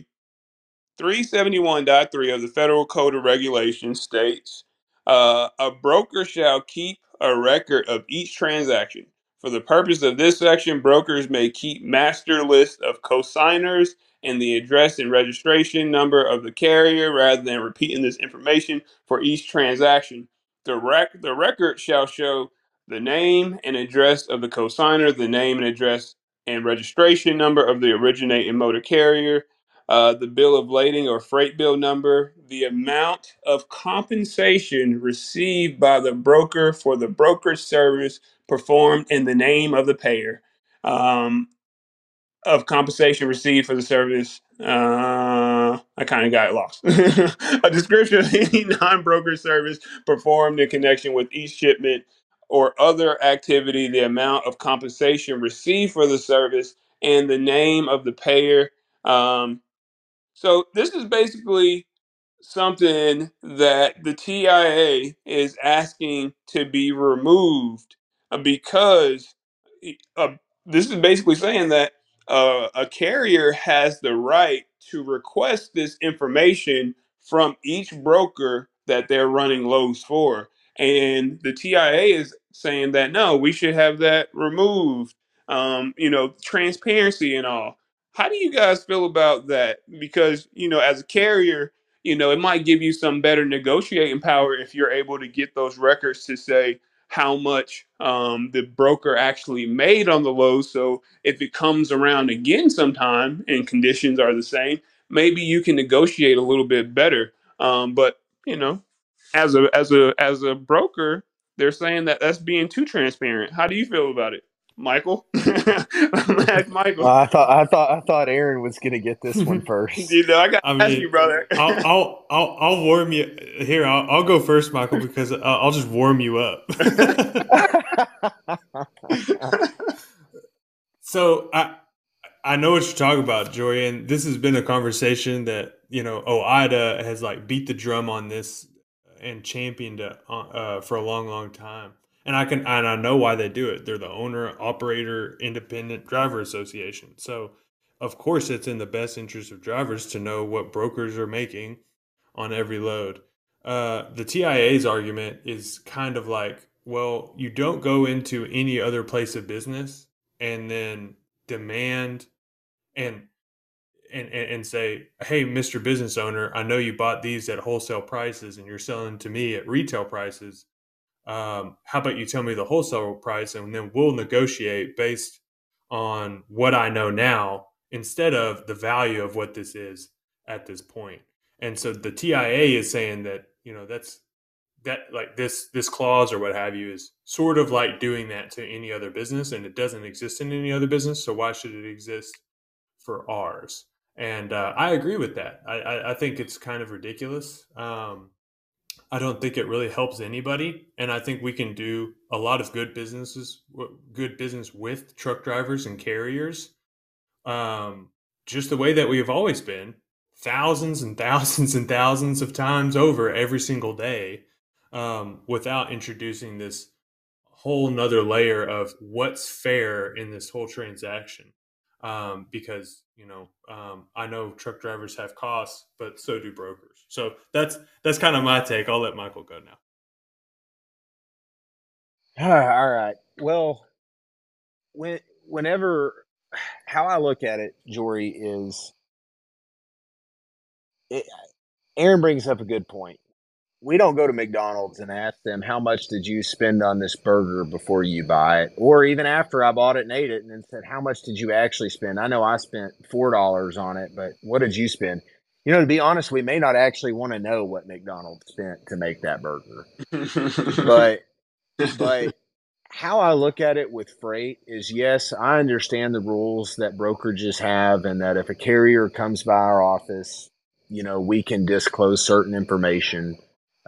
371.3 of the Federal Code of Regulations states uh, a broker shall keep a record of each transaction. For the purpose of this section, brokers may keep master list of consignors and the address and registration number of the carrier rather than repeating this information for each transaction. The, rec- the record shall show the name and address of the consignor, the name and address and registration number of the originating motor carrier, uh, the bill of lading or freight bill number, the amount of compensation received by the broker for the brokerage service performed in the name of the payer. Um, of compensation received for the service. Uh, I kind of got lost. a description of any non-broker service performed in connection with each shipment or other activity, the amount of compensation received for the service, and the name of the payer. Um, so this is basically something that the TIA is asking to be removed because uh, this is basically saying that uh, a carrier has the right to request this information from each broker that they're running loads for. And the TIA is saying that no, we should have that removed. Um, you know, transparency and all. How do you guys feel about that? Because, you know, as a carrier, you know, it might give you some better negotiating power if you're able to get those records to say how much um, the broker actually made on the low. So if it comes around again sometime and conditions are the same, maybe you can negotiate a little bit better. Um, but you know, as a as a as a broker, they're saying that that's being too transparent. How do you feel about it? Michael. Michael. Uh, I thought I thought I thought Aaron was gonna get this one first. you know, I got I mean, you, brother. I'll, I'll, I'll I'll warm you here. I'll, I'll go first, Michael, because I'll, I'll just warm you up. so I I know what you're talking about, Jory, and this has been a conversation that you know OOIDA has like beat the drum on this and championed it uh, uh for a long, long time and I can and I know why they do it. They're the owner operator independent driver association. So of course it's in the best interest of drivers to know what brokers are making on every load. Uh, the TIA's argument is kind of like, well, you don't go into any other place of business and then demand and and, and say, hey, Mr. Business Owner, I know you bought these at wholesale prices and you're selling to me at retail prices um, how about you tell me the wholesale price and then we'll negotiate based on what I know now instead of the value of what this is at this point. And so the TIA is saying that, you know, that's that like this this clause or what have you is sort of like doing that to any other business and it doesn't exist in any other business. So why should it exist for ours? And uh, I agree with that. I, I, I, think it's kind of ridiculous. Um, I don't think it really helps anybody. And I think we can do a lot of good businesses, good business with truck drivers and carriers, um, just the way that we have always been, thousands and thousands and thousands of times over every single day, um, without introducing this whole nother layer of what's fair in this whole transaction um, because you know um, I know truck drivers have costs, but so do brokers. So that's that's kind of my take. I'll let Michael go now. All right. Well, when whenever how I look at it, Jory is it, Aaron brings up a good point we don't go to McDonald's and ask them how much did you spend on this burger before you buy it, or even after I bought it and ate it, and then said how much did you actually spend? I know I spent four dollars on it, but what did you spend? You know, to be honest, we may not actually want to know what McDonald's spent to make that burger, but but how I look at it with freight is yes, I understand the rules that brokerages have, and that if a carrier comes by our office, you know, we can disclose certain information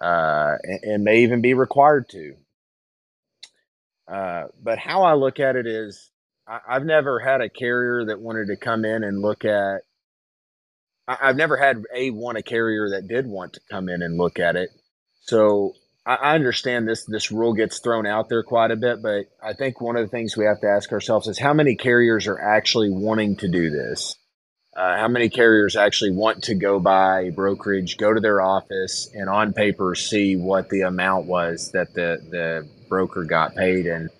uh, and, and, may even be required to. Uh, but how I look at it is, I, have never had a carrier that wanted to come in and look at. I, have never had a one a carrier that did want to come in and look at it. So I, I understand this this rule gets thrown out there quite a bit, but I think one of the things we have to ask ourselves is how many carriers are actually wanting to do this uh, how many carriers actually want to go by brokerage, go to their office, and on paper see what the amount was that the the broker got paid? And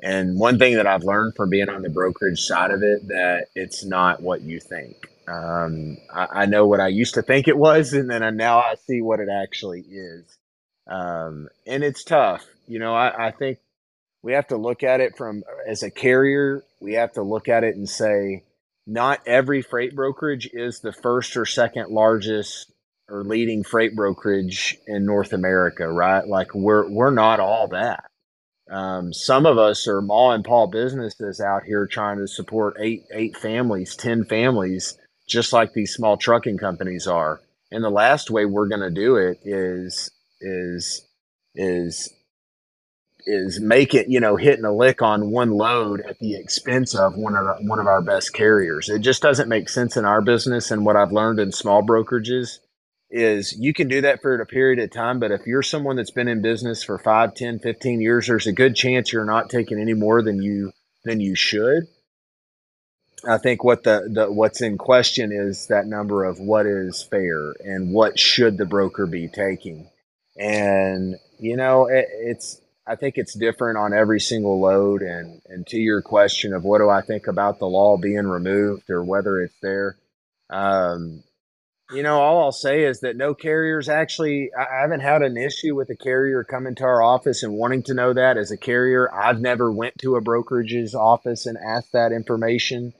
and one thing that I've learned from being on the brokerage side of it that it's not what you think. Um, I, I, know what I used to think it was, and then I, now I see what it actually is. Um, and it's tough. You know, I, I think we have to look at it from as a carrier. We have to look at it and say not every freight brokerage is the first or second largest or leading freight brokerage in North America, right? Like we're we're not all that. Um, some of us are mom and pop businesses out here trying to support eight eight families, ten families, just like these small trucking companies are. And the last way we're going to do it is is is is make it you know hitting a lick on one load at the expense of one of one of our best carriers. It just doesn't make sense in our business. And what I've learned in small brokerages is you can do that for a period of time but if you're someone that's been in business for 5 10 15 years there's a good chance you're not taking any more than you than you should i think what the, the what's in question is that number of what is fair and what should the broker be taking and you know it, it's i think it's different on every single load and and to your question of what do i think about the law being removed or whether it's there um, you know, all I'll say is that no carriers actually, I haven't had an issue with a carrier coming to our office and wanting to know that as a carrier. I've never went to a brokerage's office and asked that information.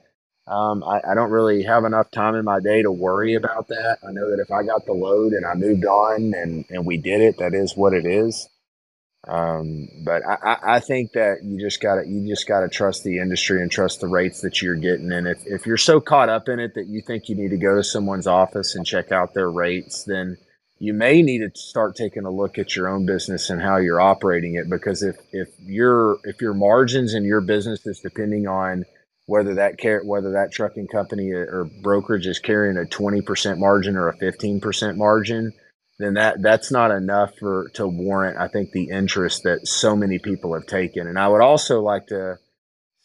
Um, I, I, don't really have enough time in my day to worry about that. I know that if I got the load and I moved on and, and we did it, that is what it is. Um, but I, I think that you just gotta you just gotta trust the industry and trust the rates that you're getting. And if, if you're so caught up in it that you think you need to go to someone's office and check out their rates, then you may need to start taking a look at your own business and how you're operating it. Because if if your if your margins in your business is depending on whether that whether that trucking company or brokerage is carrying a 20% margin or a 15% margin then that that's not enough for to warrant I think the interest that so many people have taken. And I would also like to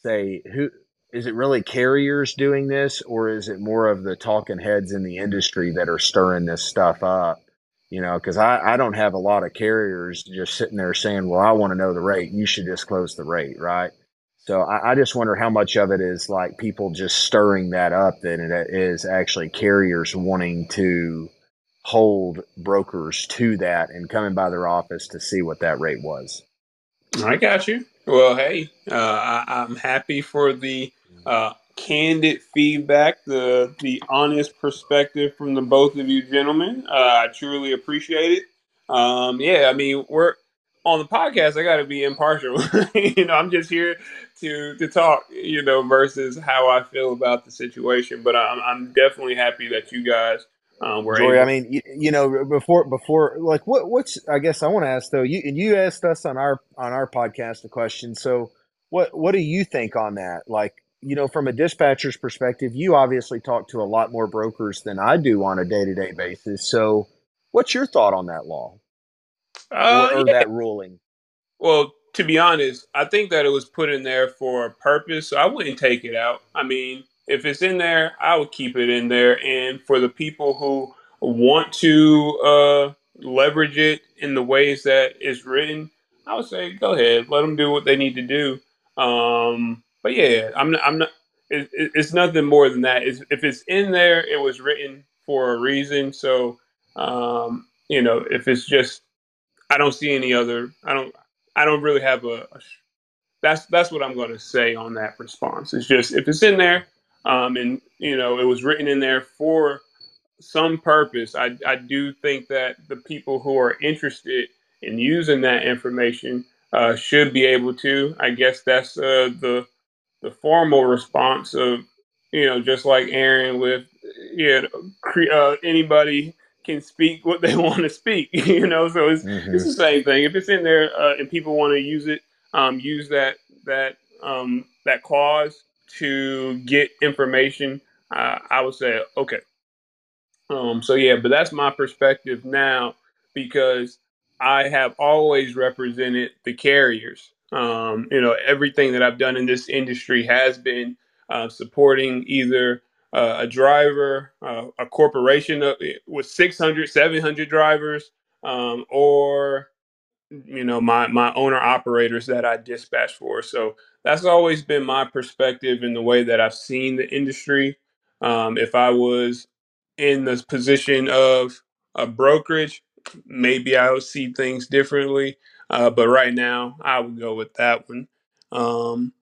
say who is it really carriers doing this or is it more of the talking heads in the industry that are stirring this stuff up? You know, because I, I don't have a lot of carriers just sitting there saying, Well, I want to know the rate. You should disclose the rate, right? So I, I just wonder how much of it is like people just stirring that up than it is actually carriers wanting to hold brokers to that and coming by their office to see what that rate was. I got you. Well, hey, uh, I, am happy for the uh, candid feedback, the the honest perspective from the both of you gentlemen. Uh, I truly appreciate it. Um, yeah, I mean, we're on the podcast. I got to be impartial. you know, I'm just here to to talk. You know, versus how I feel about the situation. But I'm I'm definitely happy that you guys Jory, able- I mean, you, you, know, before before like what what's I guess I want to ask though. You and you asked us on our on our podcast a question. So what what do you think on that? Like you know, from a dispatcher's perspective, you obviously talk to a lot more brokers than I do on a day to day basis. So what's your thought on that law uh, or, or yeah. that ruling? Well, to be honest, I think that it was put in there for a purpose. So I wouldn't take it out. I mean, if it's in there, I would keep it in there. And for the people who want to uh, leverage it in the ways that it's written, I would say go ahead, let them do what they need to do. Um, but yeah, I'm not, I'm not. It, it's nothing more than that. It's, if it's in there, it was written for a reason. So um, you know, if it's just, I don't see any other. I don't. I don't really have a, a that's that's what I'm going to say on that response. It's just if it's in there, um, and you know it was written in there for some purpose. I, I do think that the people who are interested in using that information uh, should be able to. I guess that's uh, the the formal response of you know just like Aaron with you know uh, anybody can speak what they want to speak. you know, so it's mm-hmm. it's the same thing. If it's in there uh, and people want to use it, um, use that that um, that clause to get information, uh, I would say okay. Um, so yeah, but that's my perspective now because I have always represented the carriers. Um, you know, everything that I've done in this industry has been uh, supporting either uh, a driver, uh, a corporation of, with 600, 700 drivers, um, or you know my my owner operators that I dispatch for. So that's always been my perspective in the way that I've seen the industry. Um, if I was in the position of a brokerage, maybe I would see things differently. Uh, but right now, I would go with that one. Um,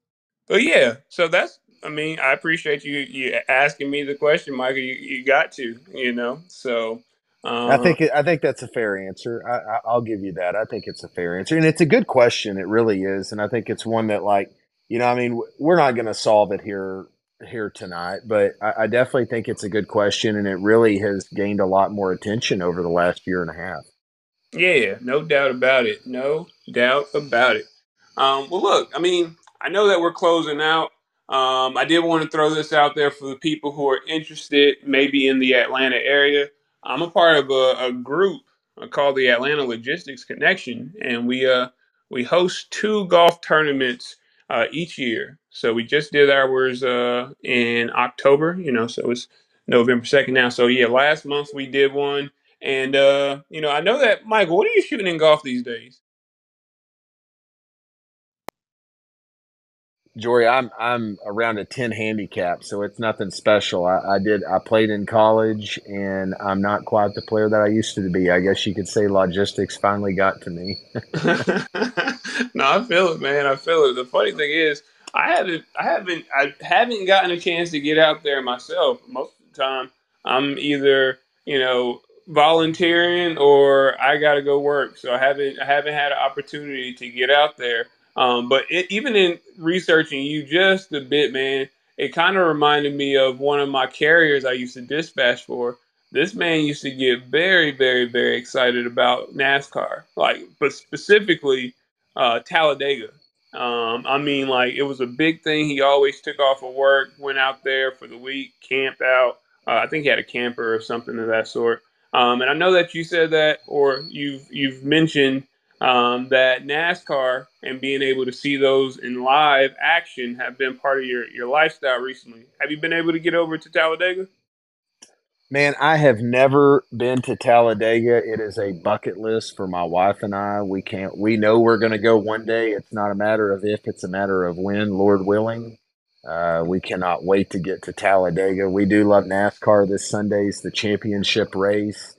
but yeah, so that's I mean, I appreciate you you asking me the question, Michael. You, you got to, you know. So I think I think that's a fair answer. I, I, will give you that. I think it's a fair answer, and it's a good question. It really is, and I think it's one that, like, you know, I mean, we're not going to solve it here here tonight, but I, I, definitely think it's a good question, and it really has gained a lot more attention over the last year and a half. Yeah, no doubt about it. No doubt about it. Um, well, look, I mean, I know that we're closing out. Um, I did want to throw this out there for the people who are interested, maybe in the Atlanta area. I'm a part of a, a group called the Atlanta Logistics Connection, and we uh we host two golf tournaments uh, each year. So we just did ours uh, in October, you know, so it's November second now. So yeah, last month we did one, and uh, you know, I know that Michael. What are you shooting in golf these days? Jory, I'm I'm around a ten handicap, so it's nothing special. I, I, did I played in college, and I'm not quite the player that I used to be. I guess you could say logistics finally got to me. no, I feel it, man. I feel it. The funny thing is, I haven't I haven't I haven't gotten a chance to get out there myself. Most of the time, I'm either you know volunteering or I got to go work. So I haven't I haven't had an opportunity to get out there. Um, but it, even in researching you just a bit, man, it kind of reminded me of one of my carriers I used to dispatch for. This man used to get very, very, very excited about NASCAR, like, but specifically uh, Talladega. Um, I mean, like, it was a big thing. He always took off of work, went out there for the week, camped out. Uh, I think he had a camper or something of that sort. Um, and I know that you said that, or you've you've mentioned um, that NASCAR and being able to see those in live action have been part of your, your lifestyle recently. Have you been able to get over to Talladega? Man, I have never been to Talladega. It is a bucket list for my wife and I. We can't. We know we're going to go one day. It's not a matter of if; it's a matter of when, Lord willing. Uh, we cannot wait to get to Talladega. We do love NASCAR. This Sunday's the championship race.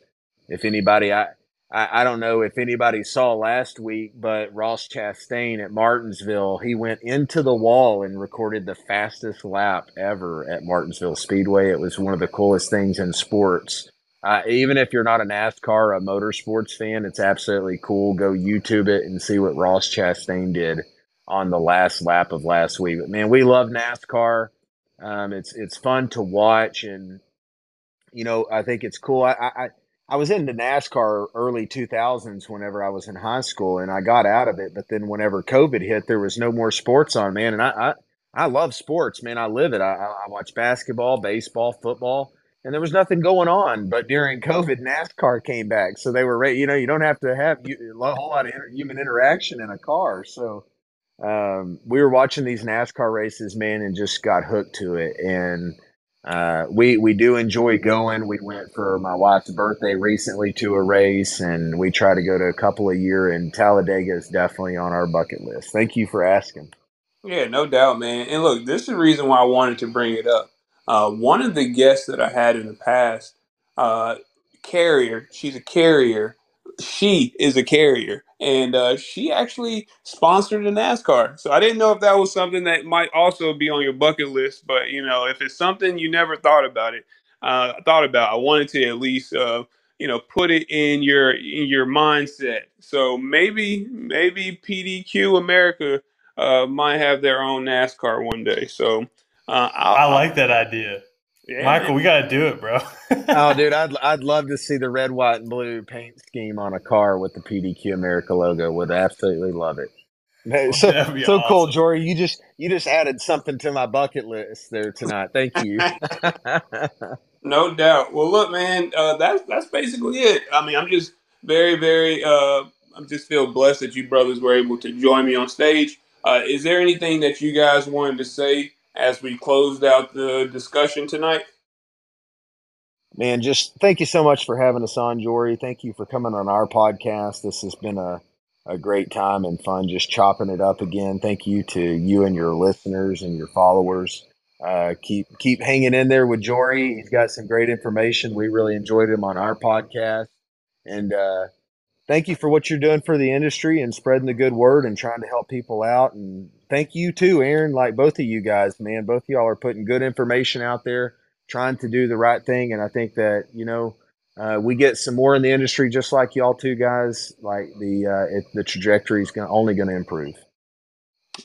If anybody, I I, I, don't know if anybody saw last week, but Ross Chastain at Martinsville, he went into the wall and recorded the fastest lap ever at Martinsville Speedway. It was one of the coolest things in sports. Uh, even if you're not a NASCAR a motorsports fan, it's absolutely cool. Go YouTube it and see what Ross Chastain did on the last lap of last week. But man, we love NASCAR. Um, it's it's fun to watch, and you know I think it's cool. I, I I was into NASCAR early 2000s whenever I was in high school and I got out of it. But then whenever COVID hit, there was no more sports on, man. And I, I, I love sports, man. I live it. I, I watch basketball, baseball, football, and there was nothing going on. But during COVID, NASCAR came back. So they were. You know, you don't have to have a whole lot of human interaction in a car. So um, we were watching these NASCAR races, man, and just got hooked to it. And, uh, we we do enjoy going. We went for my wife's birthday recently to a race, and we try to go to a couple a year. And Talladega is definitely on our bucket list. Thank you for asking. Yeah, no doubt, man. And look, this is the reason why I wanted to bring it up. Uh, one of the guests that I had in the past, uh, carrier, she's a carrier. She is a carrier, and uh, she actually sponsored a NASCAR. So I didn't know if that was something that might also be on your bucket list. But you know, if it's something you never thought about it, uh, thought about, I wanted to at least uh, you know put it in your in your mindset. So maybe maybe PDQ America uh, might have their own NASCAR one day. So uh, i like that idea. Yeah, Michael, man. we got to do it, bro. oh, dude, I'd I'd love to see the red, white, and blue paint scheme on a car with the PDQ America logo. Would absolutely love it. so so awesome. cool, Jory. You just you just added something to my bucket list there tonight. Thank you. no doubt. Well, look, man, uh, that's that's basically it. I mean, I'm just very, very. Uh, I just feel blessed that you brothers were able to join me on stage. Uh, is there anything that you guys wanted to say as we closed out the discussion tonight? Man, just thank you so much for having us on, Jory. Thank you for coming on our podcast. This has been a, a great time and fun just chopping it up again. Thank you to you and your listeners and your followers. Uh, keep keep hanging in there with Jory. He's got some great information. We really enjoyed him on our podcast. And uh, thank you for what you're doing for the industry and spreading the good word and trying to help people out. And thank you too, Aaron. Like both of you guys, man, both of y'all are putting good information out there, trying to do the right thing. And I think that you know uh, we get some more in the industry, just like y'all two guys. Like the uh, it, the trajectory is gonna, only going to improve.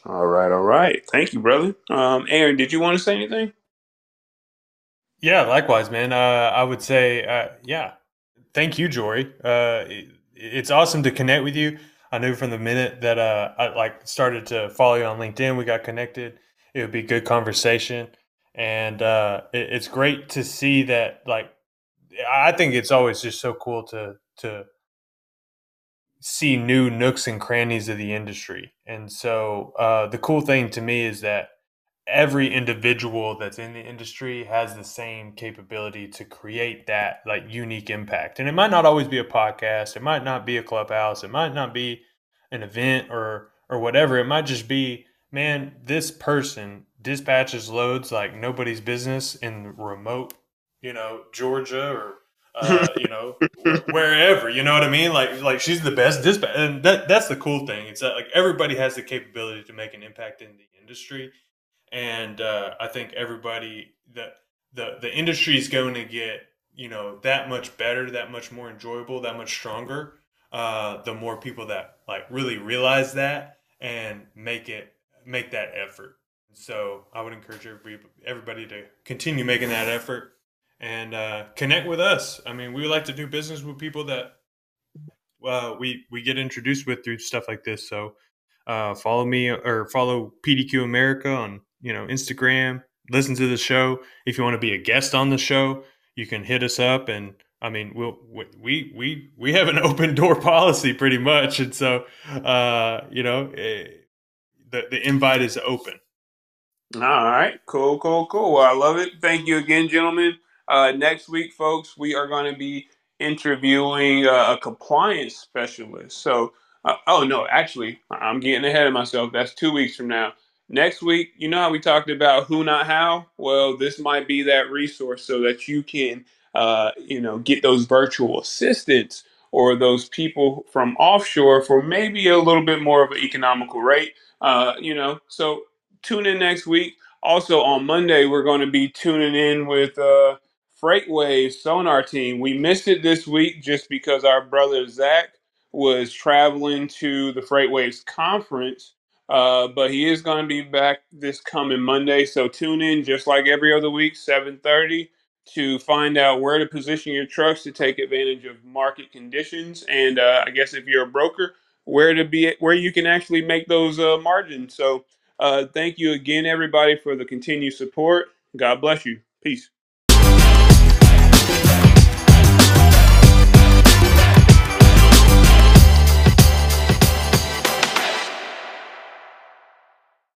All right, all right. Thank you, brother. Um, Aaron, did you want to say anything? Yeah, likewise, man. Uh, I would say, uh, yeah, thank you, Jory. Uh, it, it's awesome to connect with you. I knew from the minute that uh, I like started to follow you on LinkedIn, we got connected. It would be good conversation, and uh, it, it's great to see that. Like, I think it's always just so cool to to see new nooks and crannies of the industry. And so, uh, the cool thing to me is that every individual that's in the industry has the same capability to create that like unique impact. And it might not always be a podcast, it might not be a clubhouse, it might not be an event or or whatever. It might just be, man, this person dispatches loads like nobody's business in remote, you know, Georgia or uh, you know, wherever. You know what I mean? Like, like she's the best dispatch, and that that's the cool thing. It's that like everybody has the capability to make an impact in the industry, and uh, I think everybody the the the industry is going to get you know that much better, that much more enjoyable, that much stronger. Uh, the more people that like really realize that and make it make that effort. So I would encourage everybody everybody to continue making that effort and uh, connect with us. I mean, we like to do business with people that uh, we we get introduced with through stuff like this. So uh, follow me or follow PDQ America on you know Instagram. Listen to the show. If you want to be a guest on the show, you can hit us up. And I mean, we'll we we we have an open door policy pretty much, and so uh, you know eh, the the invite is open. All right, cool, cool, cool. Well, I love it. Thank you again, gentlemen. Uh, next week, folks, we are going to be interviewing uh, a compliance specialist. So, uh, oh no, actually, I'm getting ahead of myself. That's two weeks from now. Next week, you know how we talked about who, not how? Well, this might be that resource so that you can, uh, you know, get those virtual assistants or those people from offshore for maybe a little bit more of an economical rate. Uh, you know, so tune in next week. Also on Monday, we're going to be tuning in with uh, Freightwaves sonar team. We missed it this week just because our brother Zach was traveling to the Freightwaves conference. Uh, but he is going to be back this coming Monday. So tune in just like every other week, 7:30, to find out where to position your trucks to take advantage of market conditions. And uh, I guess if you're a broker, where to be, where you can actually make those uh, margins. So uh, thank you again, everybody, for the continued support. God bless you. Peace.